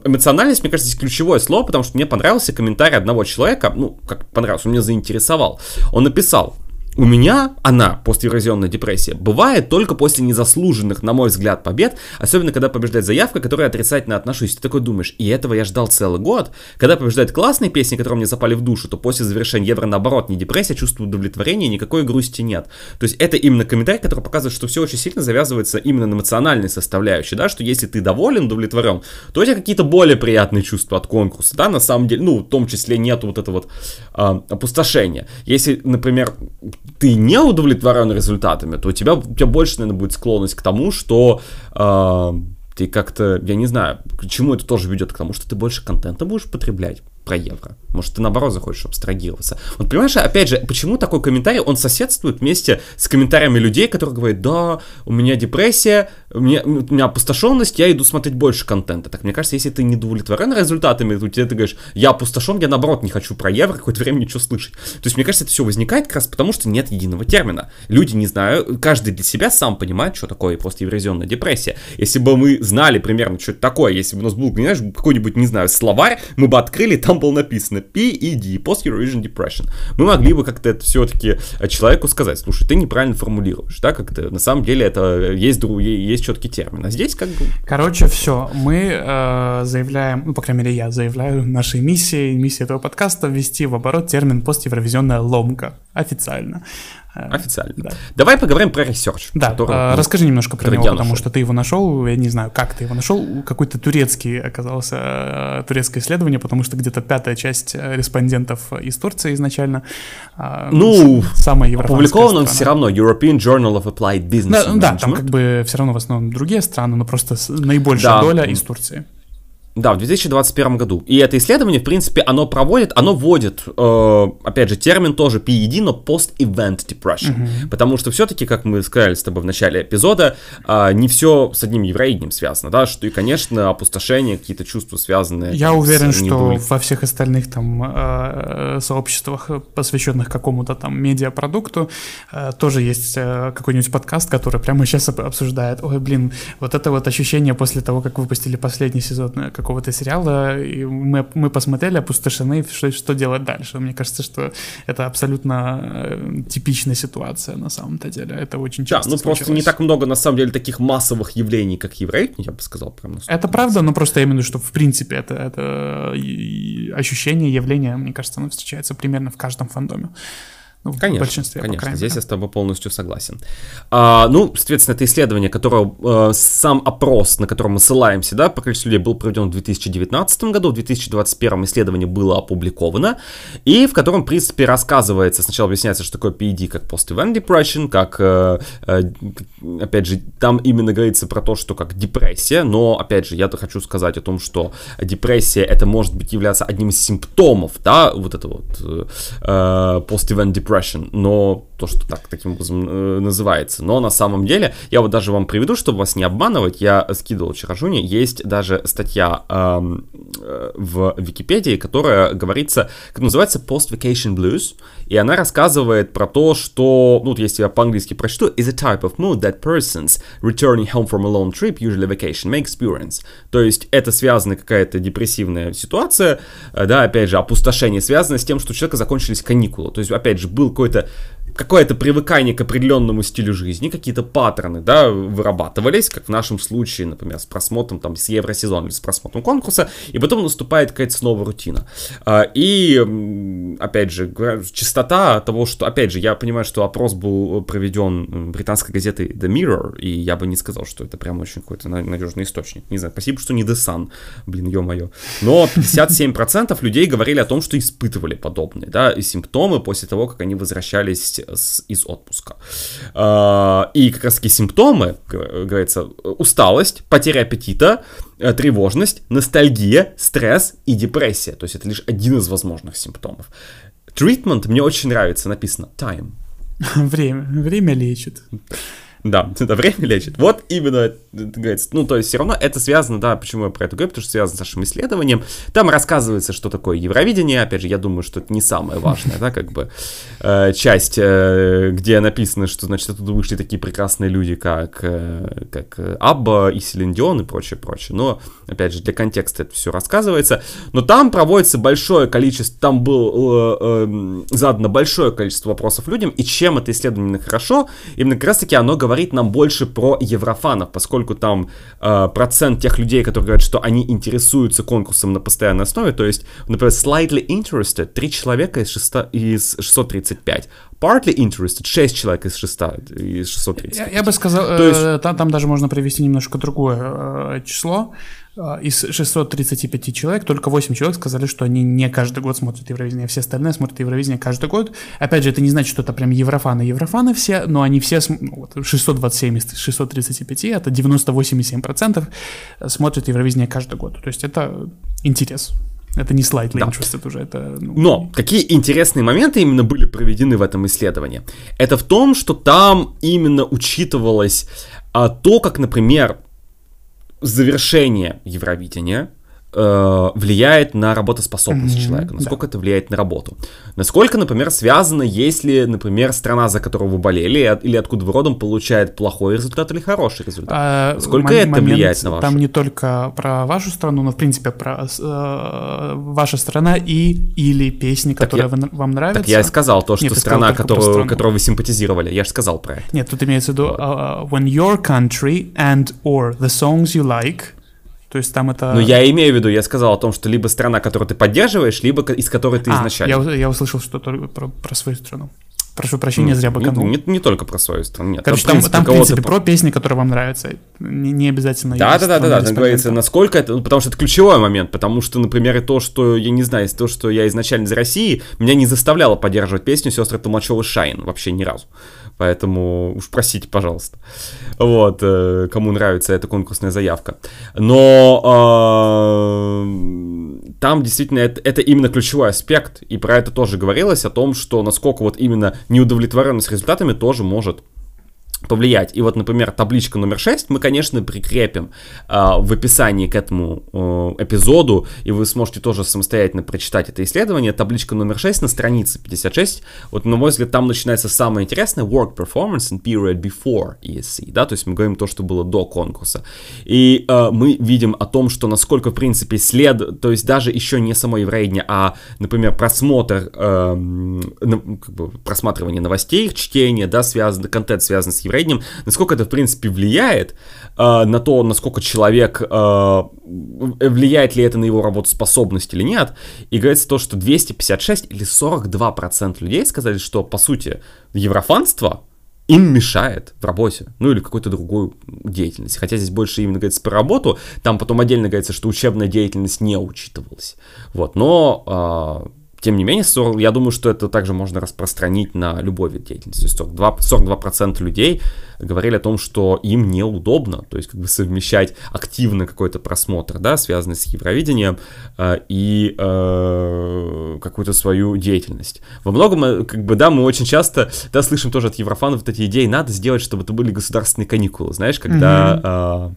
эмоциональность, мне кажется, здесь ключевое слово, потому что мне понравился комментарий одного человека, ну, как понравился, он меня заинтересовал. Он написал, у меня она, постевразионная депрессия, бывает только после незаслуженных, на мой взгляд, побед, особенно когда побеждает заявка, которая отрицательно отношусь. Ты такой думаешь, и этого я ждал целый год. Когда побеждают классные песни, которые мне запали в душу, то после завершения евро наоборот, не депрессия, чувство удовлетворения, никакой грусти нет. То есть это именно комментарий, который показывает, что все очень сильно завязывается именно на эмоциональной составляющей, да, что если ты доволен, удовлетворен, то у тебя какие-то более приятные чувства от конкурса, да, на самом деле, ну, в том числе нету вот этого вот э, опустошения. Если, например, ты не удовлетворен результатами, то у тебя, у тебя больше, наверное, будет склонность к тому, что э, ты как-то, я не знаю, к чему это тоже ведет, к тому, что ты больше контента будешь потреблять про евро. Может, ты наоборот захочешь абстрагироваться. Вот понимаешь, опять же, почему такой комментарий, он соседствует вместе с комментариями людей, которые говорят, да, у меня депрессия, у меня, у меня опустошенность, я иду смотреть больше контента. Так мне кажется, если ты не удовлетворен результатами, то тебе ты говоришь, я опустошен, я наоборот не хочу про евро какое-то время ничего слышать. То есть, мне кажется, это все возникает как раз потому, что нет единого термина. Люди не знают, каждый для себя сам понимает, что такое постевразионная депрессия. Если бы мы знали примерно, что это такое, если бы у нас был, знаешь, какой-нибудь, не знаю, словарь, мы бы открыли, там было написано PED, Post Eurovision Depression. Мы могли бы как-то это все-таки э, человеку сказать, слушай, ты неправильно формулируешь, да, как-то на самом деле это есть, есть четкий термин, а здесь как бы... Короче, все, мы э, заявляем, ну, по крайней мере, я заявляю нашей миссией, миссией этого подкаста ввести в оборот термин пост-евровизионная ломка официально. Э, Официально. Да. Давай поговорим про research. Да, который, а, расскажи немножко про него, потому что ты его нашел, я не знаю, как ты его нашел, какой-то турецкий оказался, э, турецкое исследование, потому что где-то пятая часть респондентов из Турции изначально. А, ну, самая опубликован он все равно, European Journal of Applied Business Да, да, там как бы все равно в основном другие страны, но просто наибольшая да. доля из Турции. Да, в 2021 году. И это исследование, в принципе, оно проводит, оно вводит, э, опять же, термин тоже PED, но Post-Event Depression. Mm-hmm. Потому что все-таки, как мы сказали с тобой в начале эпизода, э, не все с одним евроиднем связано, да, что и, конечно, опустошение, какие-то чувства связанные. Я уверен, что во всех остальных там э, сообществах, посвященных какому-то там медиапродукту, э, тоже есть э, какой-нибудь подкаст, который прямо сейчас обсуждает, ой, блин, вот это вот ощущение после того, как выпустили последний сезон, э, какого-то сериала, и мы, мы посмотрели, опустошены, что, что делать дальше. Мне кажется, что это абсолютно э, типичная ситуация на самом-то деле. Это очень часто Да, ну случилось. просто не так много, на самом деле, таких массовых явлений, как еврей, я бы сказал. Прям это правда, но просто я имею в виду, что в принципе это, это ощущение, явление, мне кажется, оно встречается примерно в каждом фандоме. Ну, конечно, в большинстве, конечно, здесь я с тобой полностью согласен. А, ну, соответственно, это исследование, которое, э, сам опрос, на котором мы ссылаемся, да, по количеству людей был проведен в 2019 году, в 2021 исследование было опубликовано, и в котором, в принципе, рассказывается, сначала объясняется, что такое PED, как Post-Event Depression, как, э, э, опять же, там именно говорится про то, что как депрессия, но, опять же, я-то хочу сказать о том, что депрессия, это может быть являться одним из симптомов, да, вот это вот э, э Post-Event Depression, depression, но то, что так таким образом э, называется. Но на самом деле, я вот даже вам приведу, чтобы вас не обманывать, я скидывал вчера Жуне, есть даже статья эм, э, в Википедии, которая говорится, как называется, Post-Vacation Blues, и она рассказывает про то, что, ну, вот если я по-английски прочту, is a type of mood that persons returning home from a long trip, usually vacation, may experience. То есть это связана какая-то депрессивная ситуация, э, да, опять же, опустошение связано с тем, что у человека закончились каникулы. То есть, опять же, был какой-то какое-то привыкание к определенному стилю жизни, какие-то паттерны, да, вырабатывались, как в нашем случае, например, с просмотром там с Евросезона или с просмотром конкурса, и потом наступает какая-то снова рутина. А, и, опять же, частота того, что, опять же, я понимаю, что опрос был проведен британской газетой The Mirror, и я бы не сказал, что это прям очень какой-то надежный источник. Не знаю, спасибо, что не The Sun, блин, ё-моё. Но 57% людей говорили о том, что испытывали подобные, да, симптомы после того, как они возвращались с, из отпуска. А, и как раз таки симптомы, говорится, усталость, потеря аппетита, э, тревожность, ностальгия, стресс и депрессия. То есть это лишь один из возможных симптомов. Treatment мне очень нравится, написано time. Время, время лечит. Да, это время лечит. Вот именно, говорится, ну, то есть все равно это связано, да, почему я про это говорю, потому что связано с нашим исследованием. Там рассказывается, что такое Евровидение, опять же, я думаю, что это не самое важное, да, как бы э, часть, э, где написано, что, значит, оттуда вышли такие прекрасные люди, как, э, как Абба и Селиндион и прочее, прочее. Но, опять же, для контекста это все рассказывается. Но там проводится большое количество, там было э, э, задано большое количество вопросов людям, и чем это исследование хорошо, именно как раз-таки оно говорит говорит нам больше про еврофанов, поскольку там э, процент тех людей, которые говорят, что они интересуются конкурсом на постоянной основе, то есть, например, slightly interested, 3 человека из, 6, из 635, partly interested, 6 человек из, 6, из 635. Я, я бы сказал, то есть... э, там, там даже можно привести немножко другое э, число, а, из 635 человек только 8 человек сказали, что они не каждый год смотрят Евровидение, все остальные смотрят Евровидение каждый год. Опять же, это не значит, что это прям еврофаны, еврофаны все, но они все, ну, вот, 627 из 635, это 98,7% смотрят Евровидение каждый год. То есть это интерес. Это не slightly да. interested уже, это... Ну... Но какие интересные моменты именно были проведены в этом исследовании? Это в том, что там именно учитывалось а, то, как, например, завершение Евровидения э, влияет на работоспособность mm-hmm, человека, насколько да. это влияет на работу. Насколько, например, связано, если, например, страна, за которую вы болели, или откуда вы родом, получает плохой результат или хороший результат. А, Сколько м- это момент, влияет на вашу? Там не только про вашу страну, но, в принципе, про э, ваша страна и или песни, которые я, вам нравятся. Так я и сказал то, что Нет, страна, которую, которую вы симпатизировали. Я же сказал про это. Нет, тут имеется в виду uh, when your country and or the songs you like то есть там это... Ну, я имею в виду, я сказал о том, что либо страна, которую ты поддерживаешь, либо из которой ты а, изначально. Я, я услышал что-то про, про свою страну. Прошу прощения, зря быканул. Не, не, не только про свою страну, нет. Короче, там, там, в принципе, про песни, которые вам нравятся. Не, не обязательно. Да, да, да, да, да. Там говорится, насколько это, ну, потому что это ключевой момент, потому что, например, и то, что, я не знаю, то, что я изначально из России, меня не заставляло поддерживать песню сестры Толмачева Шайн вообще ни разу. Поэтому уж просите, пожалуйста. Вот, э, кому нравится эта конкурсная заявка. Но э, там действительно это, это именно ключевой аспект, и про это тоже говорилось, о том, что насколько вот именно неудовлетворенность результатами тоже может повлиять. И вот, например, табличка номер 6 мы, конечно, прикрепим э, в описании к этому э, эпизоду, и вы сможете тоже самостоятельно прочитать это исследование. Табличка номер 6 на странице 56. Вот, на мой взгляд, там начинается самое интересное work performance and period before ESC, да, то есть мы говорим то, что было до конкурса. И э, мы видим о том, что насколько, в принципе, след, то есть даже еще не само евровидение, а, например, просмотр, э, как бы просматривание новостей, чтение, да, связан, контент связан с евровидением, Евровидением, насколько это, в принципе, влияет э, на то, насколько человек, э, влияет ли это на его работоспособность или нет. И говорится то, что 256 или 42% людей сказали, что, по сути, еврофанство им мешает в работе, ну или какой-то другой деятельности. Хотя здесь больше именно говорится про работу, там потом отдельно говорится, что учебная деятельность не учитывалась. Вот, но тем не менее, 40, я думаю, что это также можно распространить на любой вид деятельности. 42%, 42% людей говорили о том, что им неудобно, то есть как бы совмещать активно какой-то просмотр, да, связанный с Евровидением, э, и э, какую-то свою деятельность. Во многом, э, как бы, да, мы очень часто, да, слышим тоже от еврофанов вот эти идеи, надо сделать, чтобы это были государственные каникулы, знаешь, когда... Mm-hmm. Э, Э,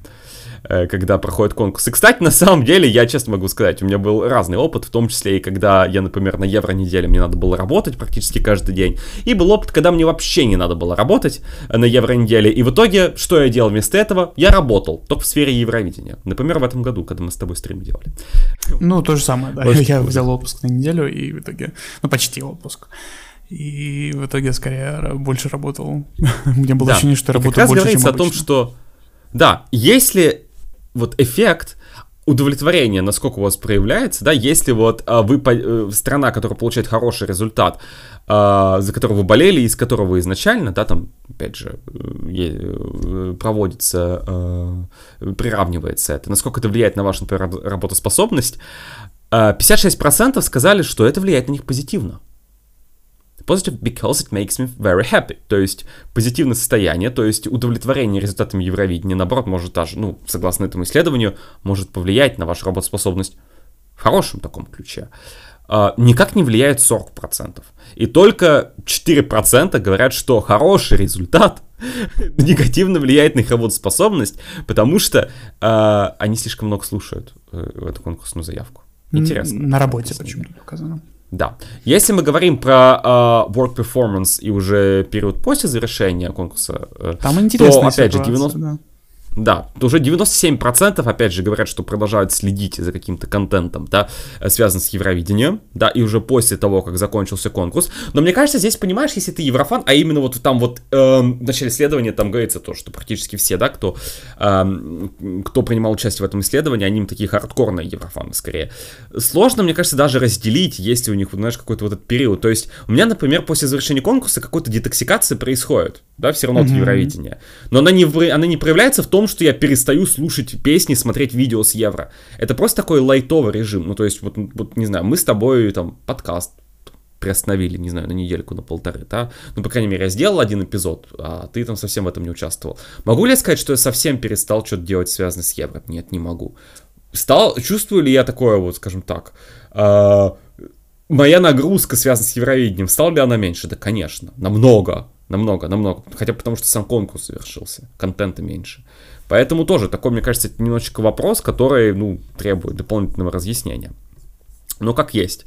когда проходит конкурс. И, кстати, на самом деле, я честно могу сказать, у меня был разный опыт, в том числе и когда я, например, на евро неделе мне надо было работать практически каждый день. И был опыт, когда мне вообще не надо было работать на евро неделе. И в итоге, что я делал вместо этого? Я работал, только в сфере Евровидения. Например, в этом году, когда мы с тобой стрим делали. Ну, то же самое, да. Очень я взял отпуск на неделю и в итоге, ну, почти отпуск. И в итоге скорее больше работал. Мне было да. ощущение, что я работал больше, чем обычно. о том, что да, если вот эффект удовлетворения, насколько у вас проявляется, да, если вот а, вы э, страна, которая получает хороший результат, а, за которого вы болели, из которого вы изначально, да, там, опять же, э, э, проводится, а, приравнивается это, насколько это влияет на вашу, например, работоспособность, 56% сказали, что это влияет на них позитивно positive because it makes me very happy. То есть позитивное состояние, то есть удовлетворение результатами Евровидения, наоборот, может даже, ну, согласно этому исследованию, может повлиять на вашу работоспособность в хорошем таком ключе. Uh, никак не влияет 40%. И только 4% говорят, что хороший результат негативно влияет на их работоспособность, потому что uh, они слишком много слушают uh, эту конкурсную заявку. Интересно. На работе почему-то показано. Да. Если мы говорим про uh, work performance и уже период после завершения конкурса, э, Там то, опять же, 90... Да. Да, уже 97% опять же говорят, что продолжают следить за каким-то контентом, да, э, связанным с Евровидением, да, и уже после того, как закончился конкурс. Но мне кажется, здесь, понимаешь, если ты еврофан, а именно вот там вот э, в начале исследования там говорится то, что практически все, да, кто, э, кто принимал участие в этом исследовании, они такие хардкорные еврофаны скорее. Сложно, мне кажется, даже разделить, если у них, знаешь, какой-то вот этот период. То есть у меня, например, после завершения конкурса какой-то детоксикация происходит, да, все равно mm-hmm. от Евровидения. Но она не, она не проявляется в том, что я перестаю слушать песни, смотреть видео с евро. Это просто такой лайтовый режим. Ну, то есть, вот, вот не знаю, мы с тобой там подкаст приостановили, не знаю, на недельку, на полторы, да? Ну, по крайней мере, я сделал один эпизод, а ты там совсем в этом не участвовал. Могу ли я сказать, что я совсем перестал что-то делать, связанное с евро? Нет, не могу. Стал, чувствую ли я такое вот, скажем так, э, моя нагрузка, связанная с Евровидением, стала ли она меньше? Да, конечно, намного, намного, намного. Хотя потому что сам конкурс завершился, контента меньше. Поэтому тоже такой, мне кажется, немножечко вопрос, который, ну, требует дополнительного разъяснения. Но как есть.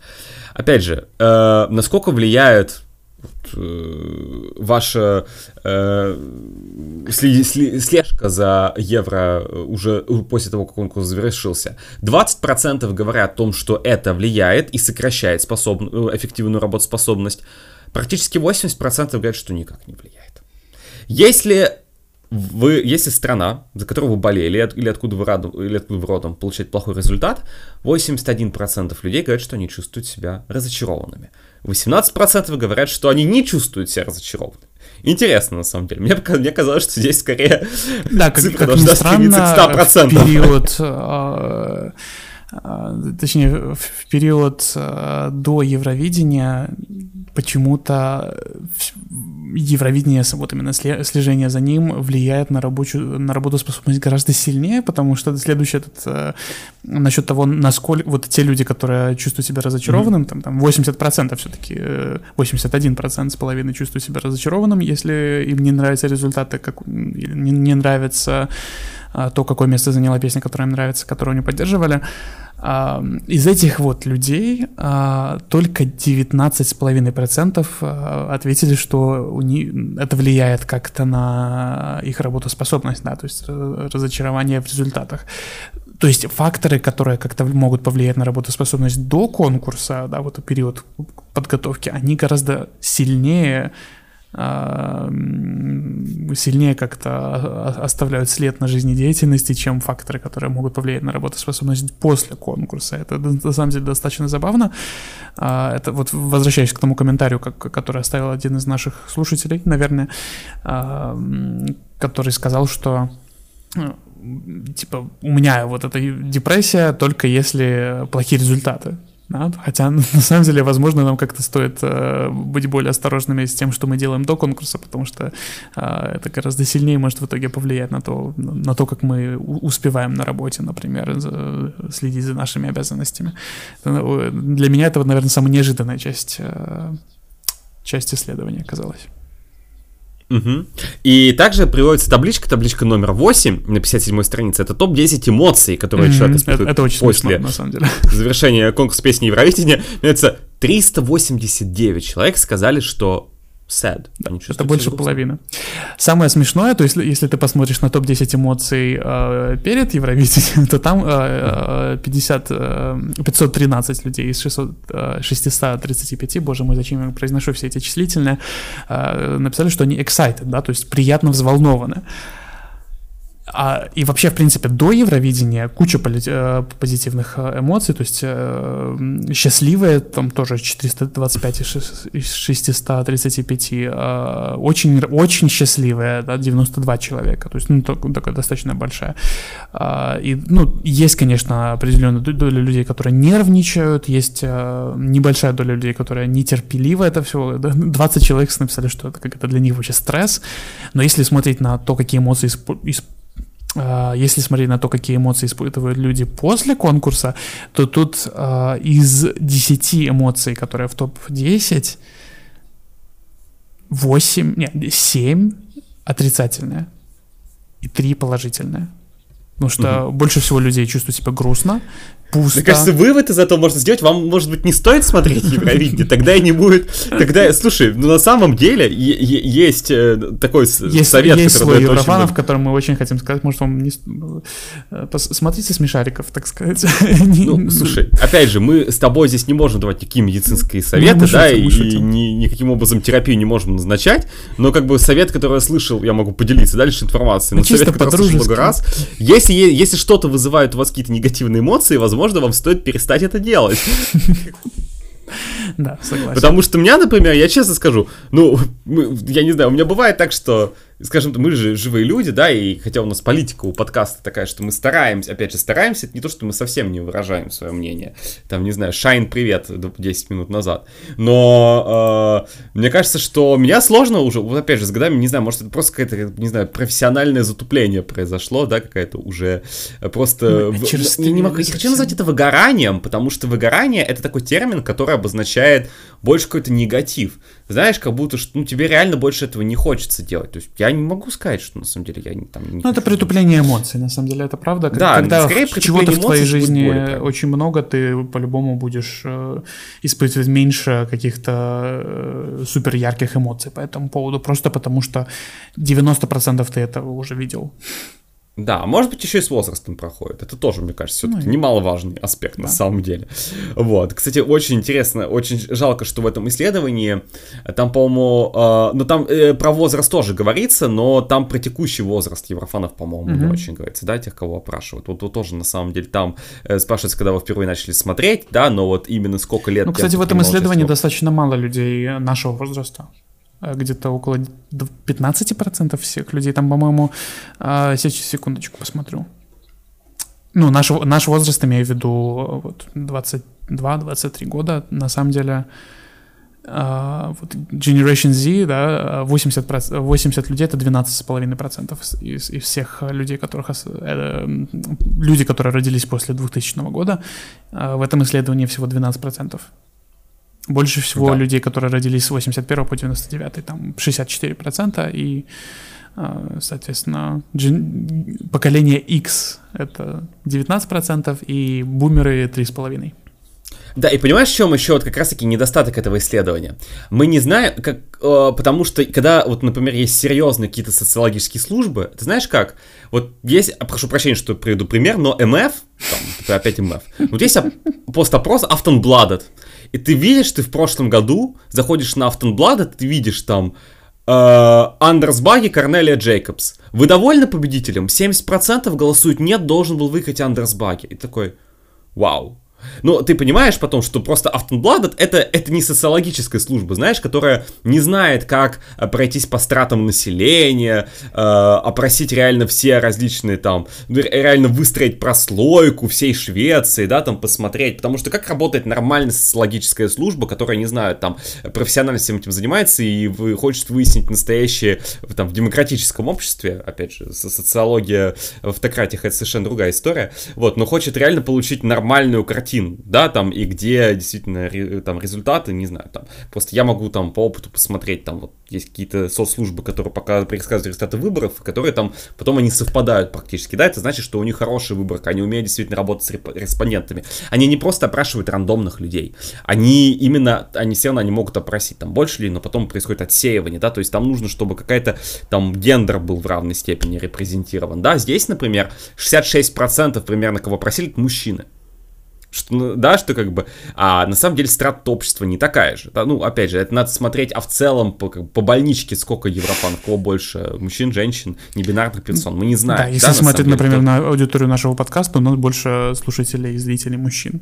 Опять же, э, насколько влияет э, ваша э, сли, сли, слежка за евро уже после того, как конкурс завершился. 20% говорят о том, что это влияет и сокращает способ, э, эффективную работоспособность. Практически 80% говорят, что никак не влияет. Если вы, если страна, за которую вы болели, или откуда вы, раду, или откуда вы родом, получает плохой результат, 81% людей говорят, что они чувствуют себя разочарованными. 18% говорят, что они не чувствуют себя разочарованными. Интересно, на самом деле. Мне, мне казалось, что здесь скорее да, цифра как должна стремиться к 100%. В период, э, точнее, в период э, до Евровидения почему-то Евровидение, вот именно слежение за ним влияет на, рабочую, на работоспособность гораздо сильнее, потому что следующий этот, э, насчет того, насколько вот те люди, которые чувствуют себя разочарованным, mm-hmm. там, там 80% все-таки, э, 81% с половиной чувствуют себя разочарованным, если им не нравятся результаты, как, не, не нравится э, то, какое место заняла песня, которая им нравится, которую они поддерживали, из этих вот людей а, только 19,5% а, ответили, что у них это влияет как-то на их работоспособность, да, то есть разочарование в результатах. То есть факторы, которые как-то могут повлиять на работоспособность до конкурса, да, вот период подготовки, они гораздо сильнее сильнее как-то оставляют след на жизнедеятельности, чем факторы, которые могут повлиять на работоспособность после конкурса. Это на самом деле достаточно забавно. А, это вот возвращаясь к тому комментарию, который оставил один из наших слушателей, наверное, который сказал, что ну, типа у меня вот эта депрессия только если плохие результаты. Да? Хотя, на самом деле, возможно, нам как-то стоит э, быть более осторожными с тем, что мы делаем до конкурса, потому что э, это гораздо сильнее может в итоге повлиять на то, на то, как мы успеваем на работе, например, за, следить за нашими обязанностями. Э, для меня это, наверное, самая неожиданная часть, э, часть исследования оказалась. Угу. И также приводится табличка, табличка номер 8 на 57 странице. Это топ-10 эмоций, которые mm-hmm. человек испытывает это, это очень после смешно, на самом деле. завершения конкурса песни Евровидения. Это 389 человек сказали, что sad. Да, это больше грустно. половины. Самое смешное, то есть если ты посмотришь на топ-10 эмоций э, перед Евровидением, то там э, 50, э, 513 людей из 600, э, 635, боже мой, зачем я произношу все эти числительные, э, написали, что они excited, да, то есть приятно взволнованы. А, и вообще, в принципе, до Евровидения куча пози- э, позитивных э, эмоций, то есть э, счастливые, там тоже 425 из 635, э, очень, очень счастливые, да, 92 человека, то есть, ну, такая достаточно большая. Э, и, ну, есть, конечно, определенная доля людей, которые нервничают, есть э, небольшая доля людей, которые нетерпеливы это все, 20 человек написали, что это как это для них вообще стресс, но если смотреть на то, какие эмоции исп- а, если смотреть на то, какие эмоции испытывают люди после конкурса, то тут э, из 10 эмоций, которые в топ-10, 8, нет, 7 отрицательные и 3 положительные. Потому что угу. больше всего людей чувствуют себя грустно, пусто. Мне кажется, вывод из этого можно сделать. Вам, может быть, не стоит смотреть Евровидение, тогда и не будет. Тогда, слушай, ну на самом деле есть э, такой есть, совет, есть который слой еврофанов, которым мы очень хотим сказать, может, вам не... Э, смотрите смешариков, так сказать. Ну, слушай, опять же, мы с тобой здесь не можем давать никакие медицинские советы, да, и никаким образом терапию не можем назначать, но как бы совет, который я слышал, я могу поделиться дальше информацией, но ну, совет, который я слышал много раз, если, если что-то вызывает у вас какие-то негативные эмоции, возможно, возможно, вам стоит перестать это делать. Да, согласен. Потому что у меня, например, я честно скажу, ну, я не знаю, у меня бывает так, что скажем, мы же живые люди, да, и хотя у нас политика у подкаста такая, что мы стараемся, опять же, стараемся, это не то, что мы совсем не выражаем свое мнение. Там, не знаю, Шайн, привет, 10 минут назад. Но э, мне кажется, что меня сложно уже, вот опять же, с годами, не знаю, может, это просто какое-то, не знаю, профессиональное затупление произошло, да, какая-то уже просто... Ну, через не, не могу, не хочу назвать это выгоранием, потому что выгорание — это такой термин, который обозначает больше какой-то негатив. Знаешь, как будто, что ну, тебе реально больше этого не хочется делать. То есть я не могу сказать, что на самом деле я не там не Ну, это притупление эмоций, на самом деле, это правда. Да, Когда скорее чего-то в твоей жизни более, очень много, ты по-любому будешь э, испытывать меньше каких-то э, супер ярких эмоций по этому поводу, просто потому что 90% ты этого уже видел. Да, может быть, еще и с возрастом проходит. Это тоже, мне кажется, все-таки ну, немаловажный аспект да. на самом деле. Вот. Кстати, очень интересно, очень жалко, что в этом исследовании э, там, по-моему, э, ну там э, про возраст тоже говорится, но там про текущий возраст еврофанов, по-моему, угу. не очень говорится, да, тех, кого опрашивают. Вот, вот тоже, на самом деле, там э, спрашивается, когда вы впервые начали смотреть, да, но вот именно сколько лет... Ну, кстати, в этом исследовании достаточно мало людей нашего возраста. Э, где-то около 15% всех людей. Там, по-моему, а, сейчас секундочку посмотрю. Ну, наш, наш возраст, имею в виду, вот 22-23 года, на самом деле, Uh, вот Generation Z, да, 80, 80 людей это 12,5% из, из всех людей, которых, э, люди, которые родились после 2000 года, в этом исследовании всего 12%. Больше всего да. людей, которые родились с 81 по 99, там 64%, и, а, соответственно, поколение X это 19%, и бумеры 3,5%. Да, и понимаешь, в чем еще вот как раз-таки недостаток этого исследования? Мы не знаем, как, э, потому что когда, вот, например, есть серьезные какие-то социологические службы, ты знаешь как? Вот есть, а, прошу прощения, что приведу пример, но МФ, там, опять МФ, вот есть пост-опрос Автонбладет, и ты видишь, ты в прошлом году заходишь на Автонблада, ты видишь там Андерс Баги, Корнелия Джейкобс. Вы довольны победителем? 70% голосуют нет, должен был выиграть Андерс Баги. И такой, вау, но ты понимаешь потом, что просто Автонбладет это, это не социологическая служба, знаешь, которая не знает, как э, пройтись по стратам населения, э, опросить реально все различные там, реально выстроить прослойку всей Швеции, да, там посмотреть, потому что как работает нормальная социологическая служба, которая, не знаю, там, профессионально всем этим занимается и вы, хочет выяснить настоящее там в демократическом обществе, опять же, социология в автократиях это совершенно другая история, вот, но хочет реально получить нормальную картину картин, да, там, и где действительно там результаты, не знаю, там, просто я могу там по опыту посмотреть, там, вот, есть какие-то соцслужбы, которые пока предсказывают результаты выборов, которые там, потом они совпадают практически, да, это значит, что у них хорошая выборка, они умеют действительно работать с респондентами, они не просто опрашивают рандомных людей, они именно, они все равно, они могут опросить, там, больше ли, но потом происходит отсеивание, да, то есть там нужно, чтобы какая-то, там, гендер был в равной степени репрезентирован, да, здесь, например, 66% примерно, кого просили, это мужчины, что, ну, да, что как бы, а на самом деле страта общества не такая же, да, ну, опять же, это надо смотреть, а в целом по, по больничке сколько европанов, кого больше, мужчин, женщин, небинарных персон, мы не знаем. Да, если да, смотреть, на например, деле, на аудиторию нашего подкаста, у нас больше слушателей и зрителей мужчин.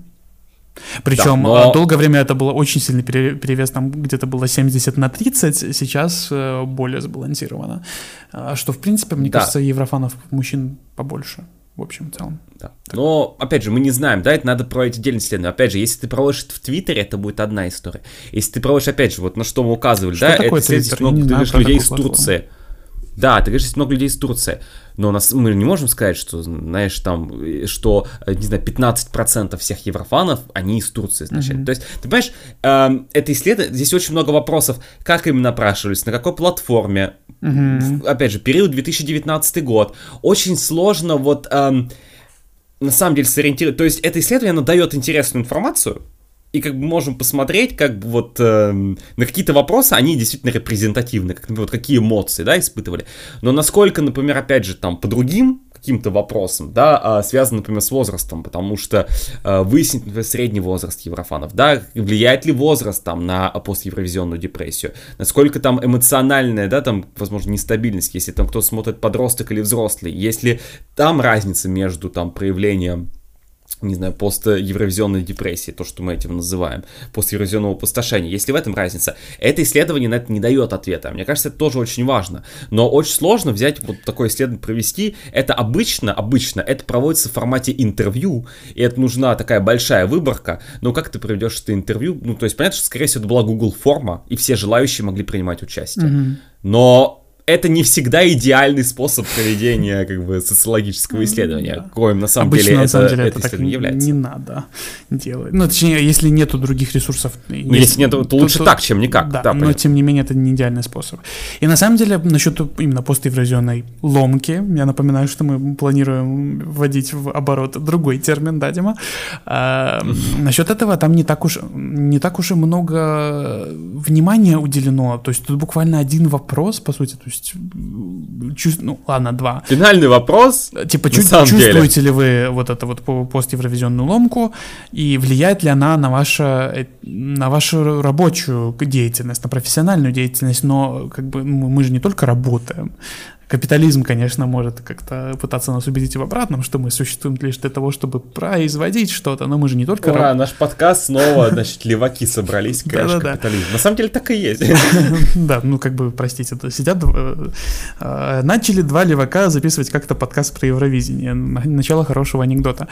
Причем да, но... долгое время это было очень сильный перевес, там где-то было 70 на 30, сейчас э, более сбалансировано. А что, в принципе, мне да. кажется, еврофанов мужчин побольше в общем целом. Да. Но, опять же, мы не знаем, да, это надо проводить отдельное исследование. Опять же, если ты проводишь это в Твиттере, это будет одна история. Если ты проводишь, опять же, вот на что мы указывали, что да, это исследование много ты людей из Турции. Да, ты говоришь, есть много людей из Турции, но у нас, мы не можем сказать, что, знаешь, там, что, не знаю, 15% всех еврофанов, они из Турции изначально. Mm-hmm. То есть, ты понимаешь, э, это исследование, здесь очень много вопросов, как им напрашивались, на какой платформе, mm-hmm. опять же, период 2019 год, очень сложно вот... Э, на самом деле сориентировать. То есть это исследование, оно дает интересную информацию, и как бы можем посмотреть, как бы вот э, на какие-то вопросы они действительно репрезентативны, как, например, вот какие эмоции, да, испытывали. Но насколько, например, опять же, там, по другим каким-то вопросам, да, а, связан, например, с возрастом, потому что э, выяснить, например, средний возраст еврофанов, да, влияет ли возраст там на постевровизионную депрессию, насколько там эмоциональная, да, там, возможно, нестабильность, если там кто смотрит подросток или взрослый, если там разница между там проявлением не знаю, пост-евровизионной депрессии, то, что мы этим называем, пост-евровизионного опустошения. Если в этом разница, это исследование на это не дает ответа. Мне кажется, это тоже очень важно. Но очень сложно взять вот такое исследование, провести. Это обычно, обычно, это проводится в формате интервью, и это нужна такая большая выборка. Но как ты проведешь это интервью? Ну, то есть, понятно, что, скорее всего, это была Google форма, и все желающие могли принимать участие. Mm-hmm. Но это не всегда идеальный способ проведения как бы социологического исследования, да. коим на самом Обычно, деле на это, самом деле это, это исследование является. Не надо делать. Ну, точнее, если нету других ресурсов. Ну, если, если нет, то, то лучше то, так, чем никак. Да, да но тем не менее это не идеальный способ. И на самом деле насчет именно постевразионной ломки, я напоминаю, что мы планируем вводить в оборот другой термин, да, Дима? А, насчет этого там не так уж не так уж и много внимания уделено. То есть тут буквально один вопрос, по сути, то есть есть, чувств... ну ладно, два. Финальный вопрос. Типа, чу- чувствуете деле. ли вы вот это вот пост-евровизионную ломку, и влияет ли она на, ваше, на вашу рабочую деятельность, на профессиональную деятельность, но как бы мы же не только работаем, Капитализм, конечно, может как-то пытаться нас убедить в обратном, что мы существуем лишь для того, чтобы производить что-то, но мы же не только... Ура, наш подкаст снова, значит, леваки собрались, конечно, капитализм. На самом деле так и есть. Да, ну как бы, простите, сидят... Э, э, начали два левака записывать как-то подкаст про Евровидение. Начало хорошего анекдота.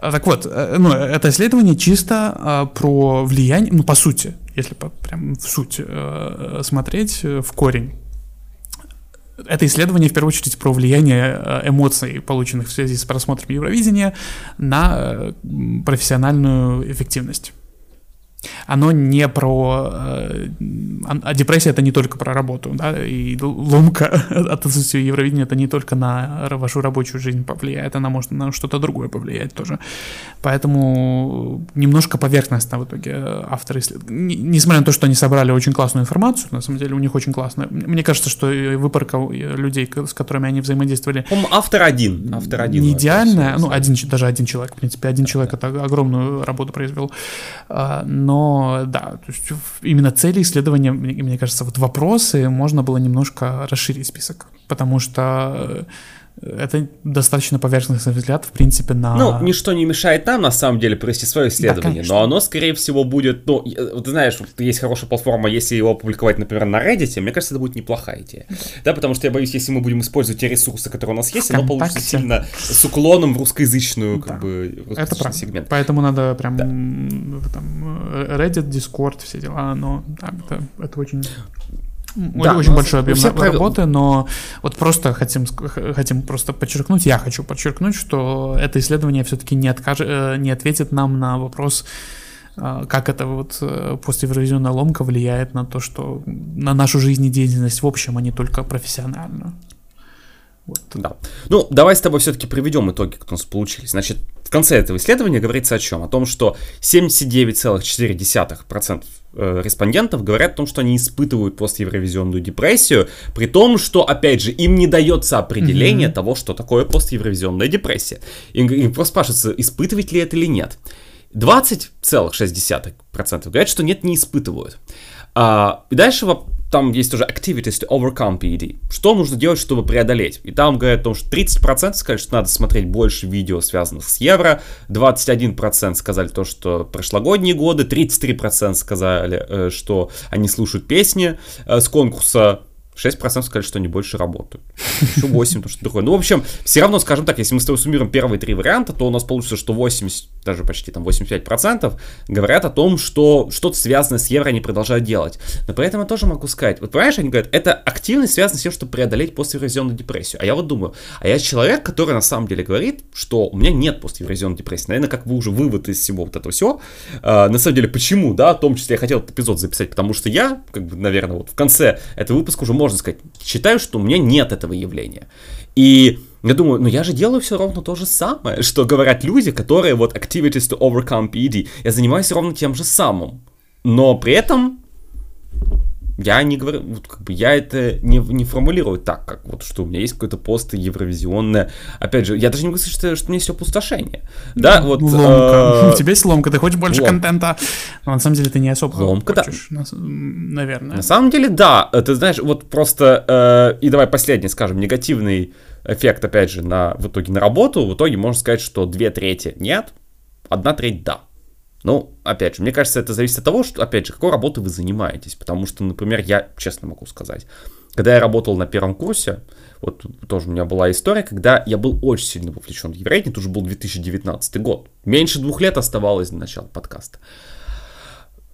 Так вот, э, ну, это исследование чисто про влияние, ну, по сути, если прям в суть смотреть, в корень это исследование в первую очередь про влияние э, эмоций, полученных в связи с просмотром Евровидения, на э, профессиональную эффективность оно не про... Э, а депрессия — это не только про работу, да, и ломка от отсутствия Евровидения — это не только на вашу рабочую жизнь повлияет, она может на что-то другое повлиять тоже. Поэтому немножко поверхностно в итоге авторы... Несмотря на то, что они собрали очень классную информацию, на самом деле у них очень классно. Мне кажется, что выборка людей, с которыми они взаимодействовали... Автор один. Автор один. Не идеальная, ну, один, даже один человек, в принципе, один человек это огромную работу произвел. Но да, то есть именно цели исследования, мне, мне кажется, вот вопросы можно было немножко расширить список, потому что это достаточно поверхностный взгляд, в принципе, на... Ну, ничто не мешает нам, на самом деле, провести свое исследование, да, но оно, скорее всего, будет... Ну, ты знаешь, есть хорошая платформа, если его опубликовать, например, на Reddit, мне кажется, это будет неплохая идея. Да, потому что я боюсь, если мы будем использовать те ресурсы, которые у нас есть, оно получится сильно с уклоном в русскоязычную, как да. бы, это правда. сегмент. Поэтому надо прям да. там, Reddit, Discord, все дела, но да, это, это очень да, очень большой объем работы, но вот просто хотим, хотим просто подчеркнуть, я хочу подчеркнуть, что это исследование все-таки не, откаж... Э, не ответит нам на вопрос, э, как это вот э, послеевровизионная ломка влияет на то, что на нашу жизнедеятельность в общем, а не только профессиональную. Вот. Да. Ну, давай с тобой все-таки приведем итоги, как у нас получились. Значит, в конце этого исследования говорится о чем? О том, что 79,4% э, респондентов говорят о том, что они испытывают постевровизионную депрессию, при том, что, опять же, им не дается определение mm-hmm. того, что такое постевровизионная депрессия. Им, им просто спрашивается, испытывать ли это или нет. 20,6% говорят, что нет, не испытывают. А, и дальше там есть тоже activities to overcome PED. Что нужно делать, чтобы преодолеть? И там говорят о том, что 30% сказали, что надо смотреть больше видео, связанных с евро, 21% сказали то, что прошлогодние годы, 33% сказали, э, что они слушают песни э, с конкурса 6% сказали, что они больше работают. Еще 8, то что другое. Ну, в общем, все равно, скажем так, если мы с тобой суммируем первые три варианта, то у нас получится, что 80, даже почти там 85% говорят о том, что что-то связанное с евро они продолжают делать. Но при этом я тоже могу сказать, вот понимаешь, они говорят, это активность связана с тем, чтобы преодолеть послеевразионную депрессию. А я вот думаю, а я человек, который на самом деле говорит, что у меня нет послеевразионной депрессии. Наверное, как вы уже вывод из всего вот этого всего. А, на самом деле, почему, да, в том числе я хотел этот эпизод записать, потому что я, как бы, наверное, вот в конце этого выпуска уже можно сказать, считаю, что у меня нет этого явления. И я думаю, ну я же делаю все ровно то же самое, что говорят люди, которые вот activities to overcome PD. Я занимаюсь ровно тем же самым. Но при этом я не говорю, вот как бы я это не, не формулирую так, как вот что у меня есть какой-то пост евровизионное. Опять же, я даже не могу сказать, что, что у меня есть опустошение. Да, вот. Ломка. Э... У тебя есть ломка, ты хочешь больше ломка. контента. Но на самом деле ты не особо ломка, хочешь, да. наверное. На самом деле, да. Ты знаешь, вот просто. Э, и давай последний, скажем, негативный эффект, опять же, на, в итоге на работу. В итоге можно сказать, что две трети нет, одна треть да. Ну, опять же, мне кажется, это зависит от того, что, опять же, какой работой вы занимаетесь. Потому что, например, я честно могу сказать, когда я работал на первом курсе, вот тоже у меня была история, когда я был очень сильно вовлечен в еврейник, это уже был 2019 год. Меньше двух лет оставалось до начала подкаста.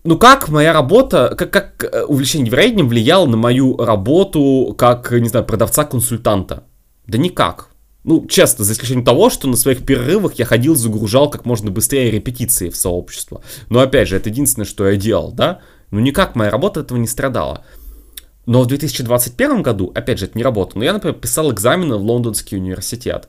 Ну как моя работа, как, как э, увлечение еврейнем влияло на мою работу как, не знаю, продавца-консультанта? Да никак. Ну, честно, за исключением того, что на своих перерывах я ходил, загружал как можно быстрее репетиции в сообщество. Но опять же, это единственное, что я делал, да? Ну, никак моя работа этого не страдала. Но в 2021 году, опять же, это не работа, но я, например, писал экзамены в Лондонский университет.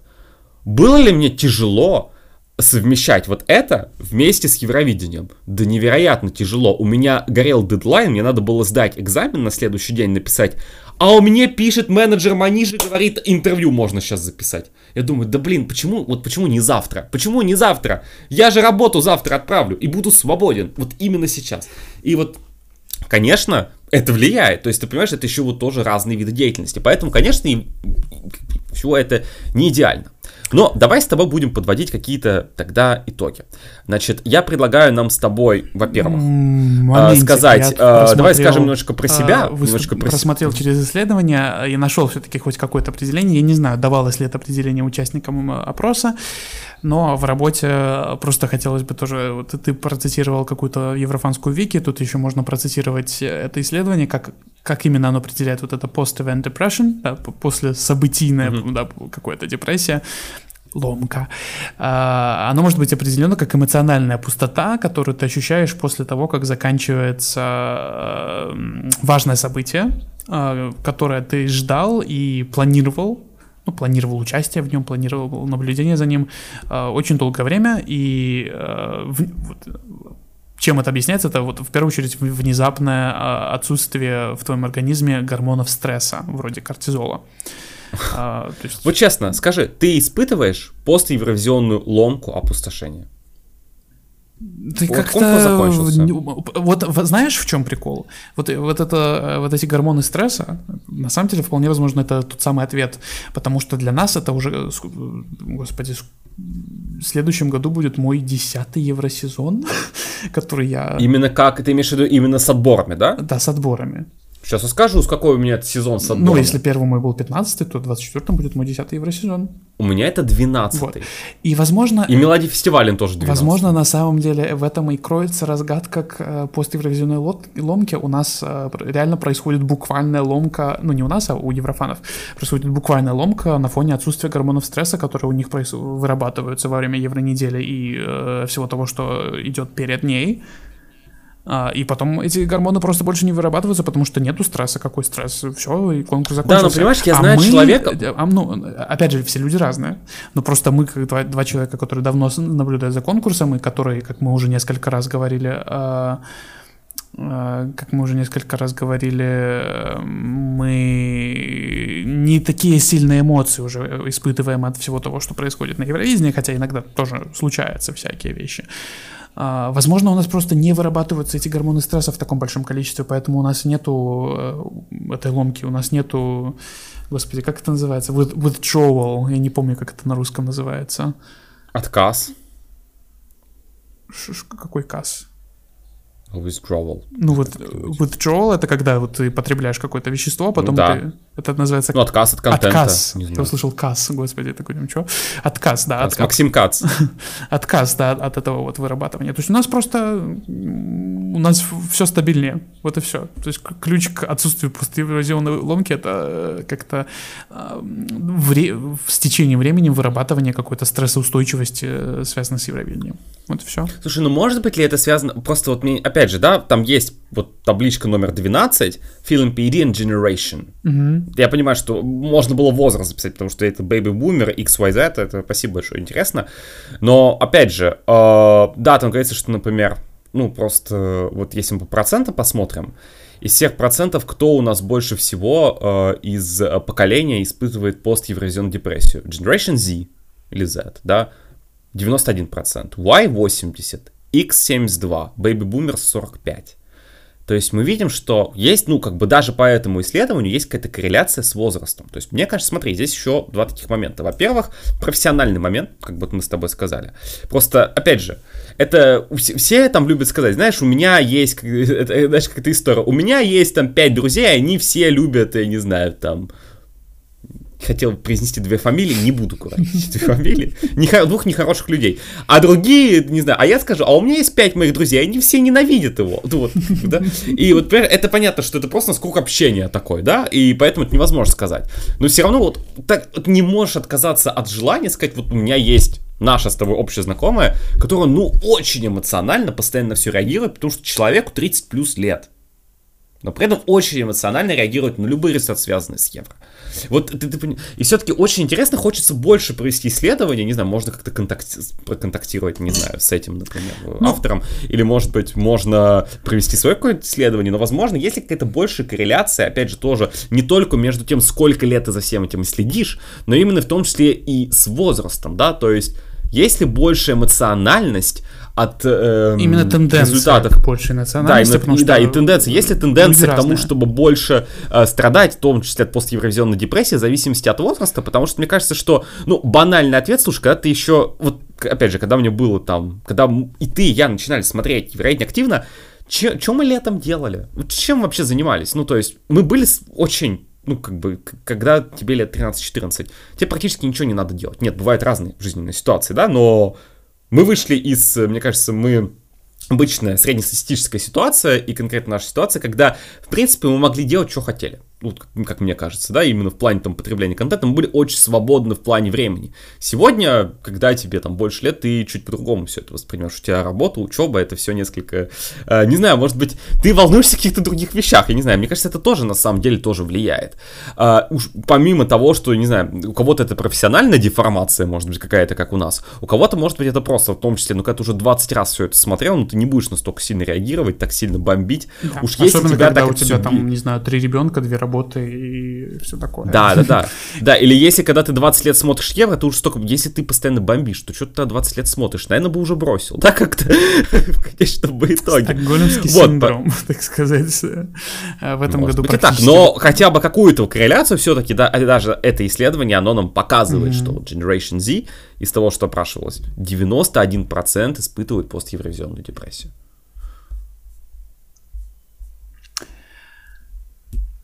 Было ли мне тяжело совмещать вот это вместе с Евровидением? Да невероятно тяжело. У меня горел дедлайн, мне надо было сдать экзамен на следующий день, написать а у меня пишет менеджер Манижи, говорит, интервью можно сейчас записать. Я думаю, да блин, почему, вот почему не завтра? Почему не завтра? Я же работу завтра отправлю и буду свободен. Вот именно сейчас. И вот, конечно, это влияет. То есть, ты понимаешь, это еще вот тоже разные виды деятельности. Поэтому, конечно, все это не идеально. Но давай с тобой будем подводить какие-то тогда итоги. Значит, я предлагаю нам с тобой, во-первых, Моментик, сказать, э, давай скажем немножко про себя. Э, немножко про просмотрел через исследование и нашел все-таки хоть какое-то определение. Я не знаю, давалось ли это определение участникам опроса, но в работе просто хотелось бы тоже, вот ты процитировал какую-то еврофанскую вики, тут еще можно процитировать это исследование, как, как именно оно определяет вот это post-event depression, да, после событийная mm-hmm. да, какая-то депрессия ломка, а, оно может быть определено как эмоциональная пустота, которую ты ощущаешь после того, как заканчивается э, важное событие, э, которое ты ждал и планировал, ну, планировал участие в нем, планировал наблюдение за ним э, очень долгое время, и вот, чем это объясняется? Это вот в первую очередь внезапное отсутствие в твоем организме гормонов стресса, вроде кортизола. А, есть... Вот честно, скажи, ты испытываешь постевровизионную ломку опустошения? Ты вот как-то... Вот, вот знаешь, в чем прикол? Вот, вот, это, вот эти гормоны стресса, на самом деле, вполне возможно, это тот самый ответ. Потому что для нас это уже, господи, в следующем году будет мой десятый евросезон, который я... Именно как? Ты имеешь в виду именно с отборами, да? Да, с отборами. Сейчас я скажу, с какой у меня сезон с отбором. Ну, если первый мой был 15 то 24 будет мой 10 евросезон. У меня это 12 вот. И, возможно... И Мелодий фестивален тоже 12 Возможно, на самом деле в этом и кроется разгадка к э, пост-евровизионной ломке. У нас э, реально происходит буквальная ломка, ну, не у нас, а у еврофанов, происходит буквальная ломка на фоне отсутствия гормонов стресса, которые у них вырабатываются во время евронедели и э, всего того, что идет перед ней. А, и потом эти гормоны просто больше не вырабатываются, потому что нету стресса. Какой стресс? Все, и конкурс закончился. Да, но понимаешь, я а знаю мы, человека... А, ну, опять же, все люди разные. Но просто мы, как два, два человека, которые давно наблюдают за конкурсом, и которые, как мы уже несколько раз говорили, э, э, как мы уже несколько раз говорили, мы не такие сильные эмоции уже испытываем от всего того, что происходит на Евровидении, хотя иногда тоже случаются всякие вещи. Возможно, у нас просто не вырабатываются эти гормоны стресса в таком большом количестве, поэтому у нас нету э, этой ломки, у нас нету, господи, как это называется, withdrawal, я не помню, как это на русском называется. Отказ. Ш -ш какой каз? Withdrawal. Ну вот withdrawal это когда вот ты потребляешь какое-то вещество, потом ну, да. ты это называется... Ну, отказ от контента. Отказ. Не знаю. Я услышал каз, господи, такой, ну что? Отказ, да. Отказ. Максим Кац. отказ, да, от этого вот вырабатывания. То есть у нас просто... У нас все стабильнее. Вот и все. То есть ключ к отсутствию постериозионной ломки — это э, как-то вре... с течением времени вырабатывание какой-то стрессоустойчивости, э, связанной с Евровидением. Вот и все. Слушай, ну может быть ли это связано... Просто вот мне, опять же, да, там есть вот табличка номер 12, Film PD and Generation. Угу. Я понимаю, что можно было возраст записать, потому что это Baby Boomer, XYZ, это спасибо большое, интересно. Но, опять же, э, да, там говорится, что, например, ну, просто вот если мы по процентам посмотрим, из всех процентов, кто у нас больше всего э, из поколения испытывает пост-евразионную депрессию? Generation Z или Z, да? 91%, Y 80%, X 72%, Baby Boomers 45%. То есть мы видим, что есть, ну, как бы даже по этому исследованию есть какая-то корреляция с возрастом. То есть мне кажется, смотри, здесь еще два таких момента. Во-первых, профессиональный момент, как бы мы с тобой сказали. Просто, опять же, это все там любят сказать, знаешь, у меня есть, это, знаешь, какая-то история, у меня есть там пять друзей, они все любят, я не знаю, там, хотел произнести две фамилии, не буду говорить две фамилии, не, двух нехороших людей. А другие, не знаю, а я скажу, а у меня есть пять моих друзей, они все ненавидят его. Вот, да? И вот это понятно, что это просто сколько общения такое, да, и поэтому это невозможно сказать. Но все равно вот так вот не можешь отказаться от желания сказать, вот у меня есть наша с тобой общая знакомая, которая, ну, очень эмоционально постоянно все реагирует, потому что человеку 30 плюс лет. Но при этом очень эмоционально реагирует на любые рецепты, связанные с евро. Вот ты, ты, и все-таки очень интересно, хочется больше провести исследования, не знаю, можно как-то контакти- проконтактировать, не знаю, с этим, например, ну, автором, или, может быть, можно провести свое какое-то исследование, но, возможно, есть какая-то большая корреляция, опять же, тоже не только между тем, сколько лет ты за всем этим следишь, но именно в том числе и с возрастом, да, то есть если больше эмоциональность от э, именно тенденция результатов больше национальности, да, именно, и, да, и тенденция. Если тенденция к тому, чтобы больше э, страдать, в том числе от постевровизионной депрессии, в зависимости от возраста, потому что мне кажется, что, ну, банальный ответ, слушай, когда ты еще, вот, опять же, когда мне было там, когда и ты, и я начинали смотреть вероятно активно, что мы летом делали? Чем вообще занимались? Ну, то есть, мы были очень ну, как бы, когда тебе лет 13-14, тебе практически ничего не надо делать. Нет, бывают разные жизненные ситуации, да, но мы вышли из, мне кажется, мы обычная среднестатистическая ситуация и конкретно наша ситуация, когда, в принципе, мы могли делать, что хотели ну, как мне кажется, да, именно в плане там потребления контента, мы были очень свободны в плане времени. Сегодня, когда тебе там больше лет, ты чуть по-другому все это воспринимаешь. У тебя работа, учеба, это все несколько, э, не знаю, может быть, ты волнуешься о каких-то других вещах, я не знаю, мне кажется, это тоже на самом деле тоже влияет. Э, уж помимо того, что, не знаю, у кого-то это профессиональная деформация, может быть, какая-то, как у нас, у кого-то, может быть, это просто, в том числе, ну, когда ты уже 20 раз все это смотрел, ну, ты не будешь настолько сильно реагировать, так сильно бомбить. Да. Уж Особенно, если тебя когда у тебя там, не знаю, три ребенка, две работы и и все такое. Да, да, да. Да, или если когда ты 20 лет смотришь Евро, ты уже столько... Если ты постоянно бомбишь, то что ты 20 лет смотришь? Наверное, бы уже бросил. Да, как-то в конечном бы итоге. Стокгольмский вот, синдром, так сказать, э, в этом Может году быть так, но хотя бы какую-то корреляцию все-таки, да, даже это исследование, оно нам показывает, mm-hmm. что вот Generation Z из того, что опрашивалось, 91% испытывают пост-евровизионную депрессию.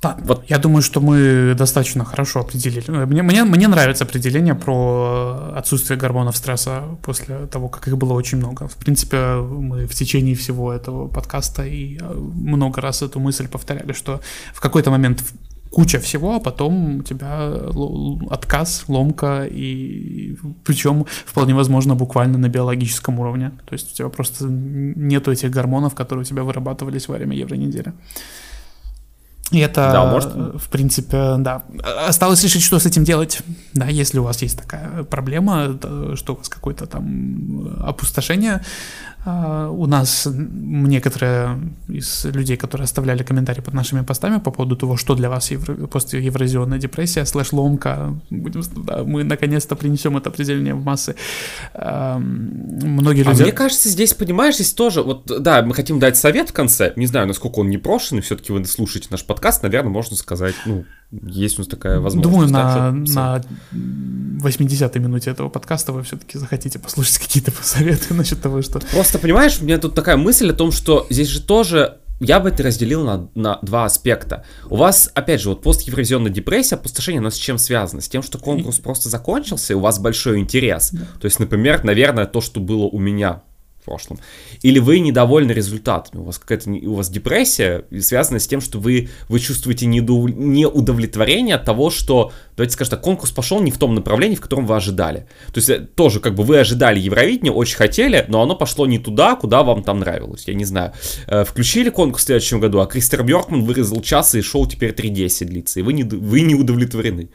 Так, вот. я думаю, что мы достаточно хорошо определили. Мне, мне, мне нравится определение про отсутствие гормонов стресса после того, как их было очень много. В принципе, мы в течение всего этого подкаста и э, много раз эту мысль повторяли, что в какой-то момент куча всего, а потом у тебя отказ, ломка, и причем вполне возможно буквально на биологическом уровне. То есть у тебя просто нету этих гормонов, которые у тебя вырабатывались во время евронедели. И это, да, может... в принципе, да. Осталось решить, что с этим делать. Да, если у вас есть такая проблема, что у вас какое-то там опустошение, у нас некоторые из людей, которые оставляли комментарии под нашими постами по поводу того, что для вас евро, евразионная депрессия, слэш-ломка, да, мы наконец-то принесем это определение в массы. Многие а люди... А мне кажется, здесь, понимаешь, здесь тоже, вот, да, мы хотим дать совет в конце, не знаю, насколько он не прошенный, все-таки вы слушаете наш подкаст, наверное, можно сказать, ну, есть у нас такая возможность. Думаю, на, на 80-й минуте этого подкаста вы все-таки захотите послушать какие-то советы насчет того, что... Просто, понимаешь, у меня тут такая мысль о том, что здесь же тоже я бы это разделил на, на два аспекта. У вас, опять же, вот пост-евровизионная депрессия, опустошение, оно с чем связано? С тем, что конкурс просто закончился, и у вас большой интерес. Да. То есть, например, наверное, то, что было у меня прошлом. Или вы недовольны результатами, у вас какая-то у вас депрессия, связанная с тем, что вы, вы чувствуете неудовлетворение от того, что, давайте скажем так, конкурс пошел не в том направлении, в котором вы ожидали. То есть э, тоже как бы вы ожидали Евровидение, очень хотели, но оно пошло не туда, куда вам там нравилось, я не знаю. Э, включили конкурс в следующем году, а Кристер Бьоркман вырезал час, и шоу теперь 3.10 длится, и вы не, вы не удовлетворены.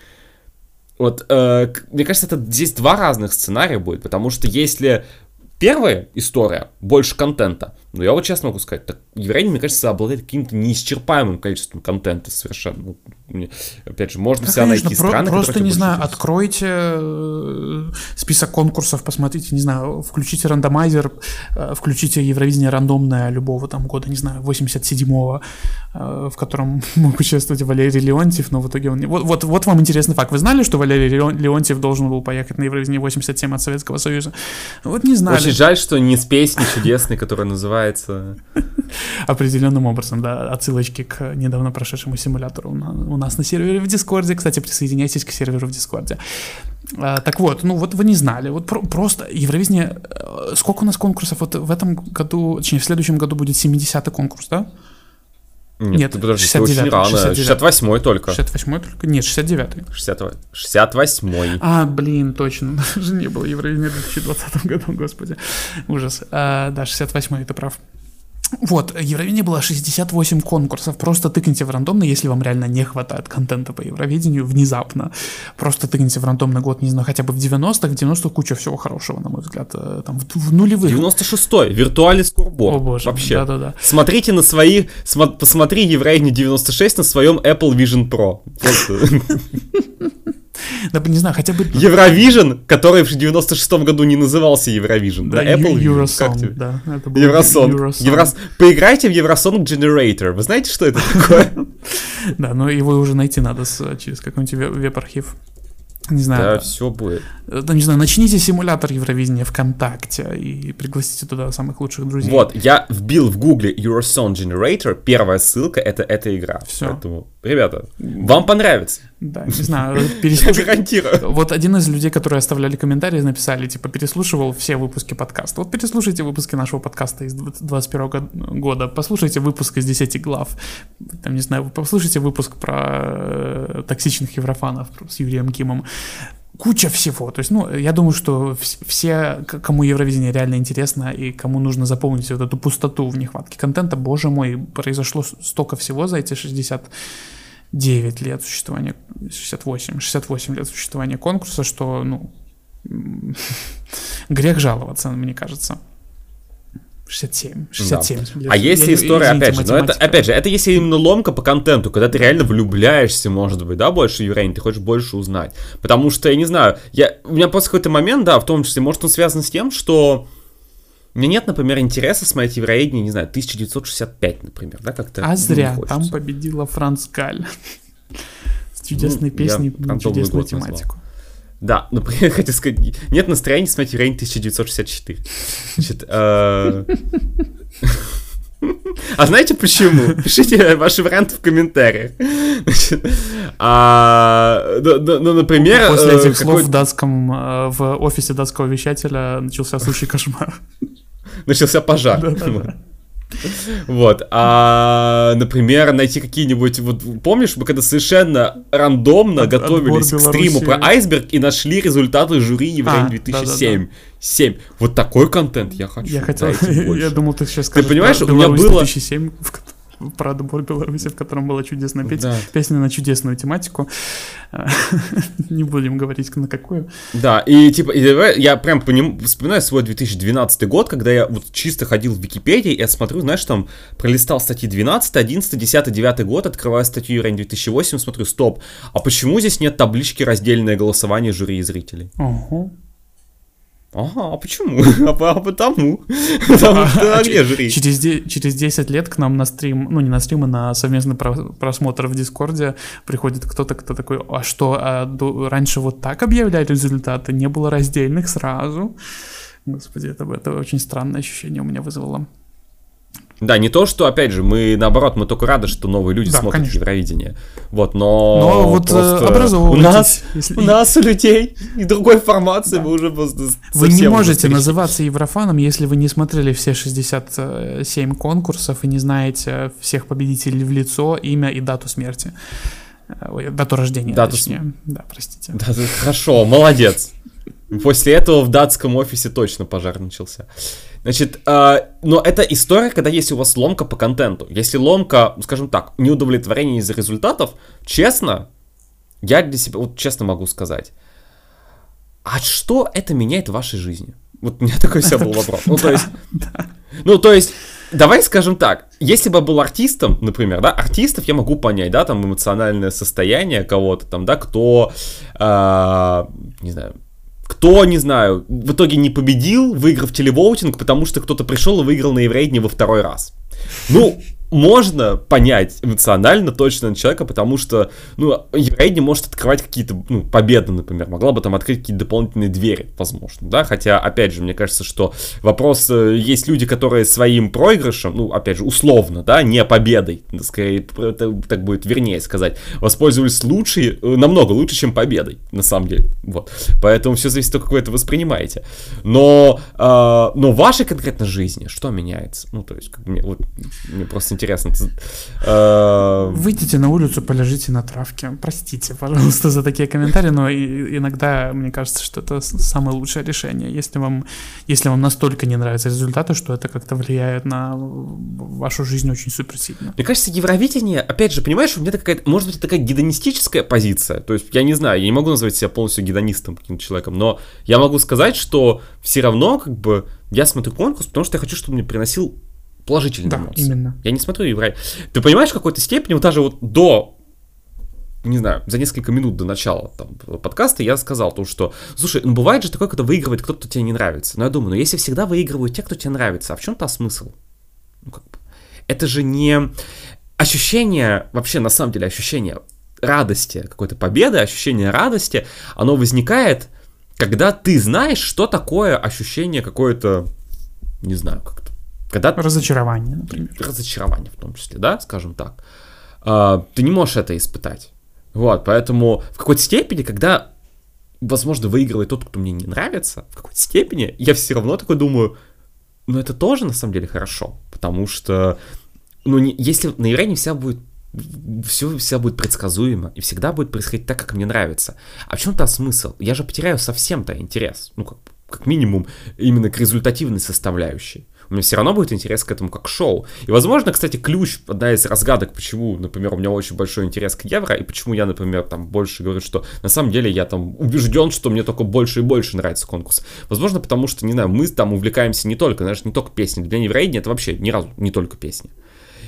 Вот, э, мне кажется, это здесь два разных сценария будет, потому что если Первая история, больше контента. Но я вот честно могу сказать, так, Евровидение, мне кажется, обладает каким-то неисчерпаемым количеством контента совершенно. Ну, мне, опять же, можно да, всегда конечно, найти про- страны, Просто, не знаю, интересуют. откройте э, список конкурсов, посмотрите, не знаю, включите рандомайзер, э, включите Евровидение рандомное любого там года, не знаю, 87-го, э, в котором мог участвовать Валерий Леонтьев, но в итоге он не... Вот, вот, вот вам интересный факт. Вы знали, что Валерий Леонтьев должен был поехать на Евровидение 87 от Советского Союза? Вот не знали. Очень жаль, что не с песней чудесной, которая называется... Определенным образом, да, отсылочки к недавно прошедшему симулятору у нас на сервере в Дискорде. Кстати, присоединяйтесь к серверу в Дискорде. А, так вот, ну вот вы не знали, вот про- просто Евровидение, э, сколько у нас конкурсов? Вот в этом году, точнее, в следующем году будет 70-й конкурс, да? Нет, Нет подожди, 69 очень рано. 68-й только. 68-й только? Нет, 69-й. 68-й. А, блин, точно. Даже не было Евровидения в 2020 году, господи. Ужас. А, да, 68-й, ты прав. Вот, Евровидение было 68 конкурсов. Просто тыкните в рандомно, если вам реально не хватает контента по Евровидению внезапно. Просто тыкните в рандомный год, не знаю, хотя бы в 90-х. В 90-х куча всего хорошего, на мой взгляд. Э, там в, в нулевых. 96-й, виртуальный скорбор. О боже, Вообще. Да-да-да. Смотрите на свои, смо, посмотри Евровидение 96 на своем Apple Vision Pro. Да, не знаю, хотя бы... Евровижн, который в 96-м году не назывался Евровижн, да, Apple Eurosong, да. Евросон. Еврос... Поиграйте в Eurosong Generator. Вы знаете, что это такое? Да, но его уже найти надо через какой-нибудь веб-архив. Не знаю. Да, все будет. Да, не знаю, начните симулятор Евровидения ВКонтакте и пригласите туда самых лучших друзей. Вот, я вбил в гугле Eurosong Generator, первая ссылка это эта игра. Все. Поэтому, ребята, вам понравится. Да, не знаю. Гарантирую. Вот один из людей, которые оставляли комментарии, написали, типа, переслушивал все выпуски подкаста. Вот переслушайте выпуски нашего подкаста из 2021 года, послушайте выпуск из 10 глав, там, не знаю, послушайте выпуск про э, токсичных еврофанов с Юрием Кимом куча всего. То есть, ну, я думаю, что все, кому Евровидение реально интересно и кому нужно заполнить вот эту пустоту в нехватке контента, боже мой, произошло столько всего за эти 69 лет существования, 68, 68 лет существования конкурса, что, ну, грех жаловаться, мне кажется. 67. 67. Да. А если история, опять же, но это, опять же, это если именно ломка по контенту, когда ты реально влюбляешься, может быть, да, больше Юрейн, ты хочешь больше узнать. Потому что, я не знаю, я, у меня просто какой-то момент, да, в том числе, может, он связан с тем, что у меня нет, например, интереса смотреть Евроидение, не знаю, 1965, например, да, как-то. А зря, там победила Франц Галь. С чудесной ну, песней на чудесную тематику. Да, например, хотел сказать, нет настроения смотреть Евроидение 1964. Значит, э, а знаете почему? Пишите ваши варианты в комментариях. Значит, а, ну, ну, ну, например... После этих э, слов в датском, э, в офисе датского вещателя начался сущий кошмар. Начался пожар. Вот, а, например, найти какие-нибудь, вот помнишь, мы когда совершенно рандомно От, готовились к стриму про айсберг и нашли результаты жюри Еврей а, 2007. Да, да, да. 7. Вот такой контент я хочу. Я хотел, я думал, ты сейчас скажешь. Ты понимаешь, у меня было... 2007, про отбор Беларуси, в котором была чудесная петь, да. песня на чудесную тематику. Не будем говорить на какую. Да, и типа, и я прям по нему вспоминаю свой 2012 год, когда я вот чисто ходил в Википедии, и я смотрю, знаешь, там пролистал статьи 12, 11, 10, 9 год, открываю статью Юрень 2008, смотрю, стоп, а почему здесь нет таблички раздельное голосование жюри и зрителей? Угу. Ага, а почему? А, а потому. Потому а, что а, через, через 10 лет к нам на стрим, ну не на стрим, а на совместный просмотр в Дискорде приходит кто-то, кто такой, а что, а до, раньше вот так объявляли результаты, не было раздельных сразу? Господи, это, это очень странное ощущение у меня вызвало. Да, не то, что, опять же, мы, наоборот, мы только рады, что новые люди да, смотрят конечно. Евровидение. Вот, но... Но вот э, У нас, если... у нас, у людей, и другой формации, да. мы уже просто Вы не можете называться еврофаном, если вы не смотрели все 67 конкурсов и не знаете всех победителей в лицо, имя и дату смерти. Э, ой, дату рождения, дату точнее. Да, простите. Да, хорошо, молодец. После этого в датском офисе точно пожар начался. Значит, э, но это история, когда если у вас ломка по контенту. Если ломка, скажем так, неудовлетворение из-за результатов, честно, я для себя, вот честно могу сказать, а что это меняет в вашей жизни? Вот у меня такой все был вопрос. Ну, то есть, ну, то есть, давай скажем так, если бы я был артистом, например, да, артистов я могу понять, да, там эмоциональное состояние кого-то там, да, кто, э, не знаю, кто, не знаю, в итоге не победил, выиграв телевоутинг, потому что кто-то пришел и выиграл на Еврейдне во второй раз. Ну, можно понять эмоционально точно человека, потому что, ну, Еврейдни может открывать какие-то, ну, победы, например, могла бы там открыть какие-то дополнительные двери, возможно, да, хотя, опять же, мне кажется, что вопрос, э, есть люди, которые своим проигрышем, ну, опять же, условно, да, не победой, скорее, это, так будет вернее сказать, воспользовались лучше, э, намного лучше, чем победой, на самом деле, вот, поэтому все зависит от того, как вы это воспринимаете, но, э, но в вашей конкретной жизни что меняется, ну, то есть, как мне, вот, мне просто интересно. Э, Выйдите на улицу, полежите на травке. Простите, пожалуйста, за такие комментарии, но иногда мне кажется, что это самое лучшее решение. Если вам, если вам настолько не нравятся результаты, что это как-то влияет на вашу жизнь очень супер сильно. Мне кажется, Евровидение, опять же, понимаешь, у меня такая, может быть, такая гедонистическая позиция. То есть, я не знаю, я не могу назвать себя полностью гедонистом каким-то человеком, но я могу сказать, что все равно, как бы, я смотрю конкурс, потому что я хочу, чтобы мне приносил положительные да, эмоции. именно. Я не смотрю Еврей. Ты понимаешь, в какой-то степени, вот даже вот до не знаю, за несколько минут до начала там, подкаста я сказал то, что, слушай, ну бывает же такое, когда выигрывает кто-то, кто тебе не нравится. Но я думаю, ну если всегда выигрывают те, кто тебе нравится, а в чем-то смысл? Ну, как бы, это же не ощущение, вообще на самом деле ощущение радости, какой-то победы, ощущение радости, оно возникает, когда ты знаешь, что такое ощущение какое-то, не знаю, как когда... Разочарование, например. Разочарование в том числе, да, скажем так. А, ты не можешь это испытать. Вот, поэтому в какой-то степени, когда, возможно, выигрывает тот, кто мне не нравится, в какой-то степени я все равно такой думаю, ну это тоже на самом деле хорошо, потому что, ну, не, если на игре не вся будет все, вся будет предсказуемо, и всегда будет происходить так, как мне нравится. А в чем-то смысл? Я же потеряю совсем-то интерес. Ну, как, как минимум, именно к результативной составляющей. У меня все равно будет интерес к этому как шоу. И, возможно, кстати, ключ, одна из разгадок, почему, например, у меня очень большой интерес к Евро, и почему я, например, там больше говорю, что на самом деле я там убежден, что мне только больше и больше нравится конкурс. Возможно, потому что, не знаю, мы там увлекаемся не только, знаешь, не только песни. Для меня Евровидение это вообще ни разу не только песни.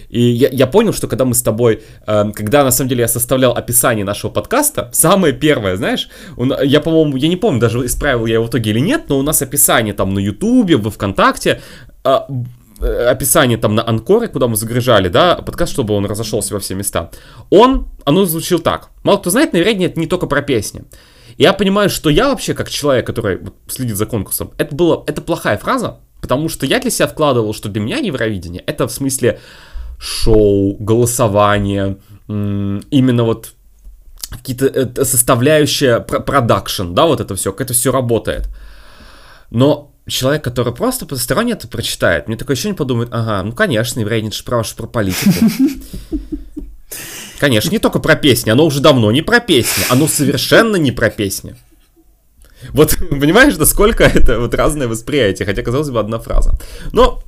И я, я понял, что когда мы с тобой, э, когда на самом деле я составлял описание нашего подкаста, самое первое, знаешь, он, я, по-моему, я не помню, даже исправил я его в итоге или нет, но у нас описание там на Ютубе, во Вконтакте, э, описание там на Анкоре, куда мы загружали, да, подкаст, чтобы он разошелся во все места, он, оно звучил так. Мало кто знает, наверное, это не только про песни. Я понимаю, что я вообще, как человек, который следит за конкурсом, это было, это плохая фраза, потому что я для себя вкладывал, что для меня Евровидение, это в смысле шоу, голосование, именно вот какие-то составляющие продакшн, да, вот это все, как это все работает. Но человек, который просто посторонне это прочитает, мне такое ощущение подумает, ага, ну конечно, еврей же про, про политику. Конечно, не только про песни, оно уже давно не про песни, оно совершенно не про песни. Вот, понимаешь, насколько это вот разное восприятие, хотя, казалось бы, одна фраза. Но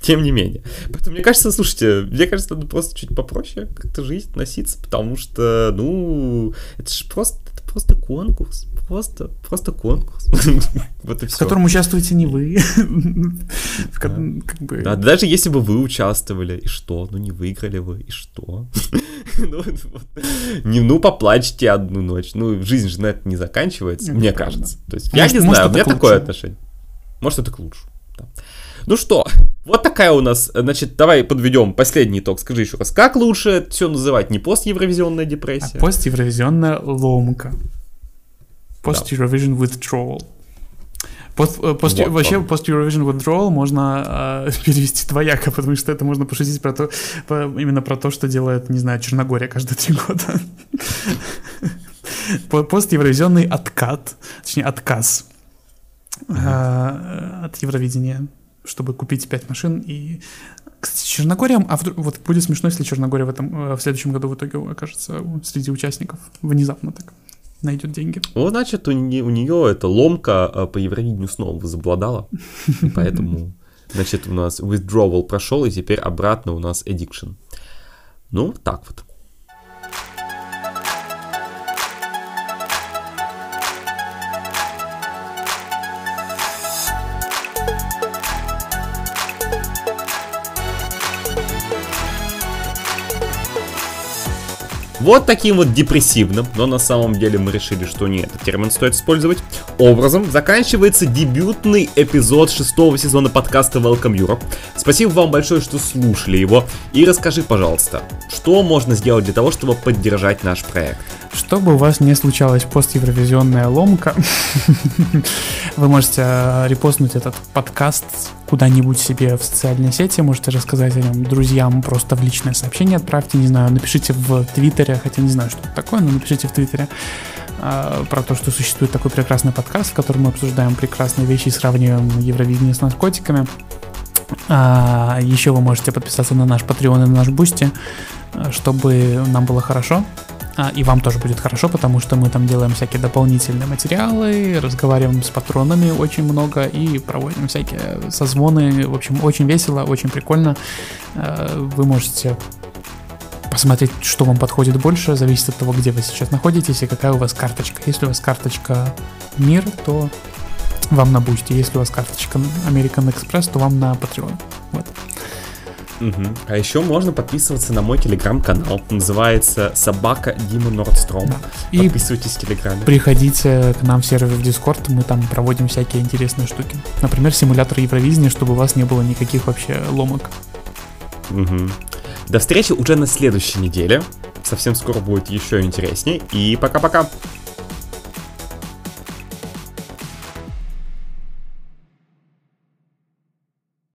тем не менее. Поэтому, мне кажется, слушайте, мне кажется, надо просто чуть попроще как-то жить, относиться, потому что, ну, это же просто, просто конкурс. Просто, просто конкурс. вот и все. В котором участвуете не вы. Да, даже если бы вы участвовали, и что? Ну, не выиграли вы, и что? ну, не, ну, поплачьте одну ночь. Ну, жизнь же на это не заканчивается, мне кажется. То есть, я не знаю, у меня такое отношение. Может, это к лучшему. Ну что, вот такая у нас, значит, давай подведем последний итог. Скажи еще раз, как лучше все называть? Не пост-евровизионная депрессия? А пост-евровизионная ломка. Post-Eurovision withdrawal. Пост, э, пост, вот, вообще, post-Eurovision withdrawal можно э, перевести двояко, потому что это можно пошутить про то, по, именно про то, что делает, не знаю, Черногория каждые три года. Пост-евровизионный откат, точнее, отказ э, от Евровидения чтобы купить 5 машин. И, кстати, Черногория, а вдруг, вот будет смешно, если Черногория в, этом, э, в следующем году в итоге окажется среди участников внезапно так найдет деньги. Ну, значит, у, не, у нее эта ломка э, по Евровидению снова возобладала, поэтому, значит, у нас withdrawal прошел, и теперь обратно у нас addiction. Ну, так вот. Вот таким вот депрессивным, но на самом деле мы решили, что не этот термин стоит использовать, образом заканчивается дебютный эпизод шестого сезона подкаста Welcome Europe. Спасибо вам большое, что слушали его. И расскажи, пожалуйста, что можно сделать для того, чтобы поддержать наш проект? Чтобы у вас не случалась пост-евровизионная ломка, вы можете э, репостнуть этот подкаст куда-нибудь себе в социальной сети, можете рассказать о нем друзьям, просто в личное сообщение отправьте, не знаю, напишите в Твиттере, хотя не знаю, что это такое, но напишите в Твиттере э, про то, что существует такой прекрасный подкаст, в котором мы обсуждаем прекрасные вещи и сравниваем Евровидение с наркотиками. А, еще вы можете подписаться на наш Patreon и на наш Boosty, э, чтобы нам было хорошо. А, и вам тоже будет хорошо, потому что мы там делаем всякие дополнительные материалы, разговариваем с патронами очень много и проводим всякие созвоны. В общем, очень весело, очень прикольно. А, вы можете посмотреть, что вам подходит больше, зависит от того, где вы сейчас находитесь и какая у вас карточка. Если у вас карточка Мир, то вам на Boosty. Если у вас карточка American Express, то вам на Patreon. Вот. Угу. А еще можно подписываться на мой телеграм-канал. Называется Собака Дима Нордстром. Да. И Подписывайтесь в телеграме. Приходите к нам в сервер в Дискорд, мы там проводим всякие интересные штуки. Например, симулятор Евровидения, чтобы у вас не было никаких вообще ломок. Угу. До встречи уже на следующей неделе. Совсем скоро будет еще интереснее. И пока-пока.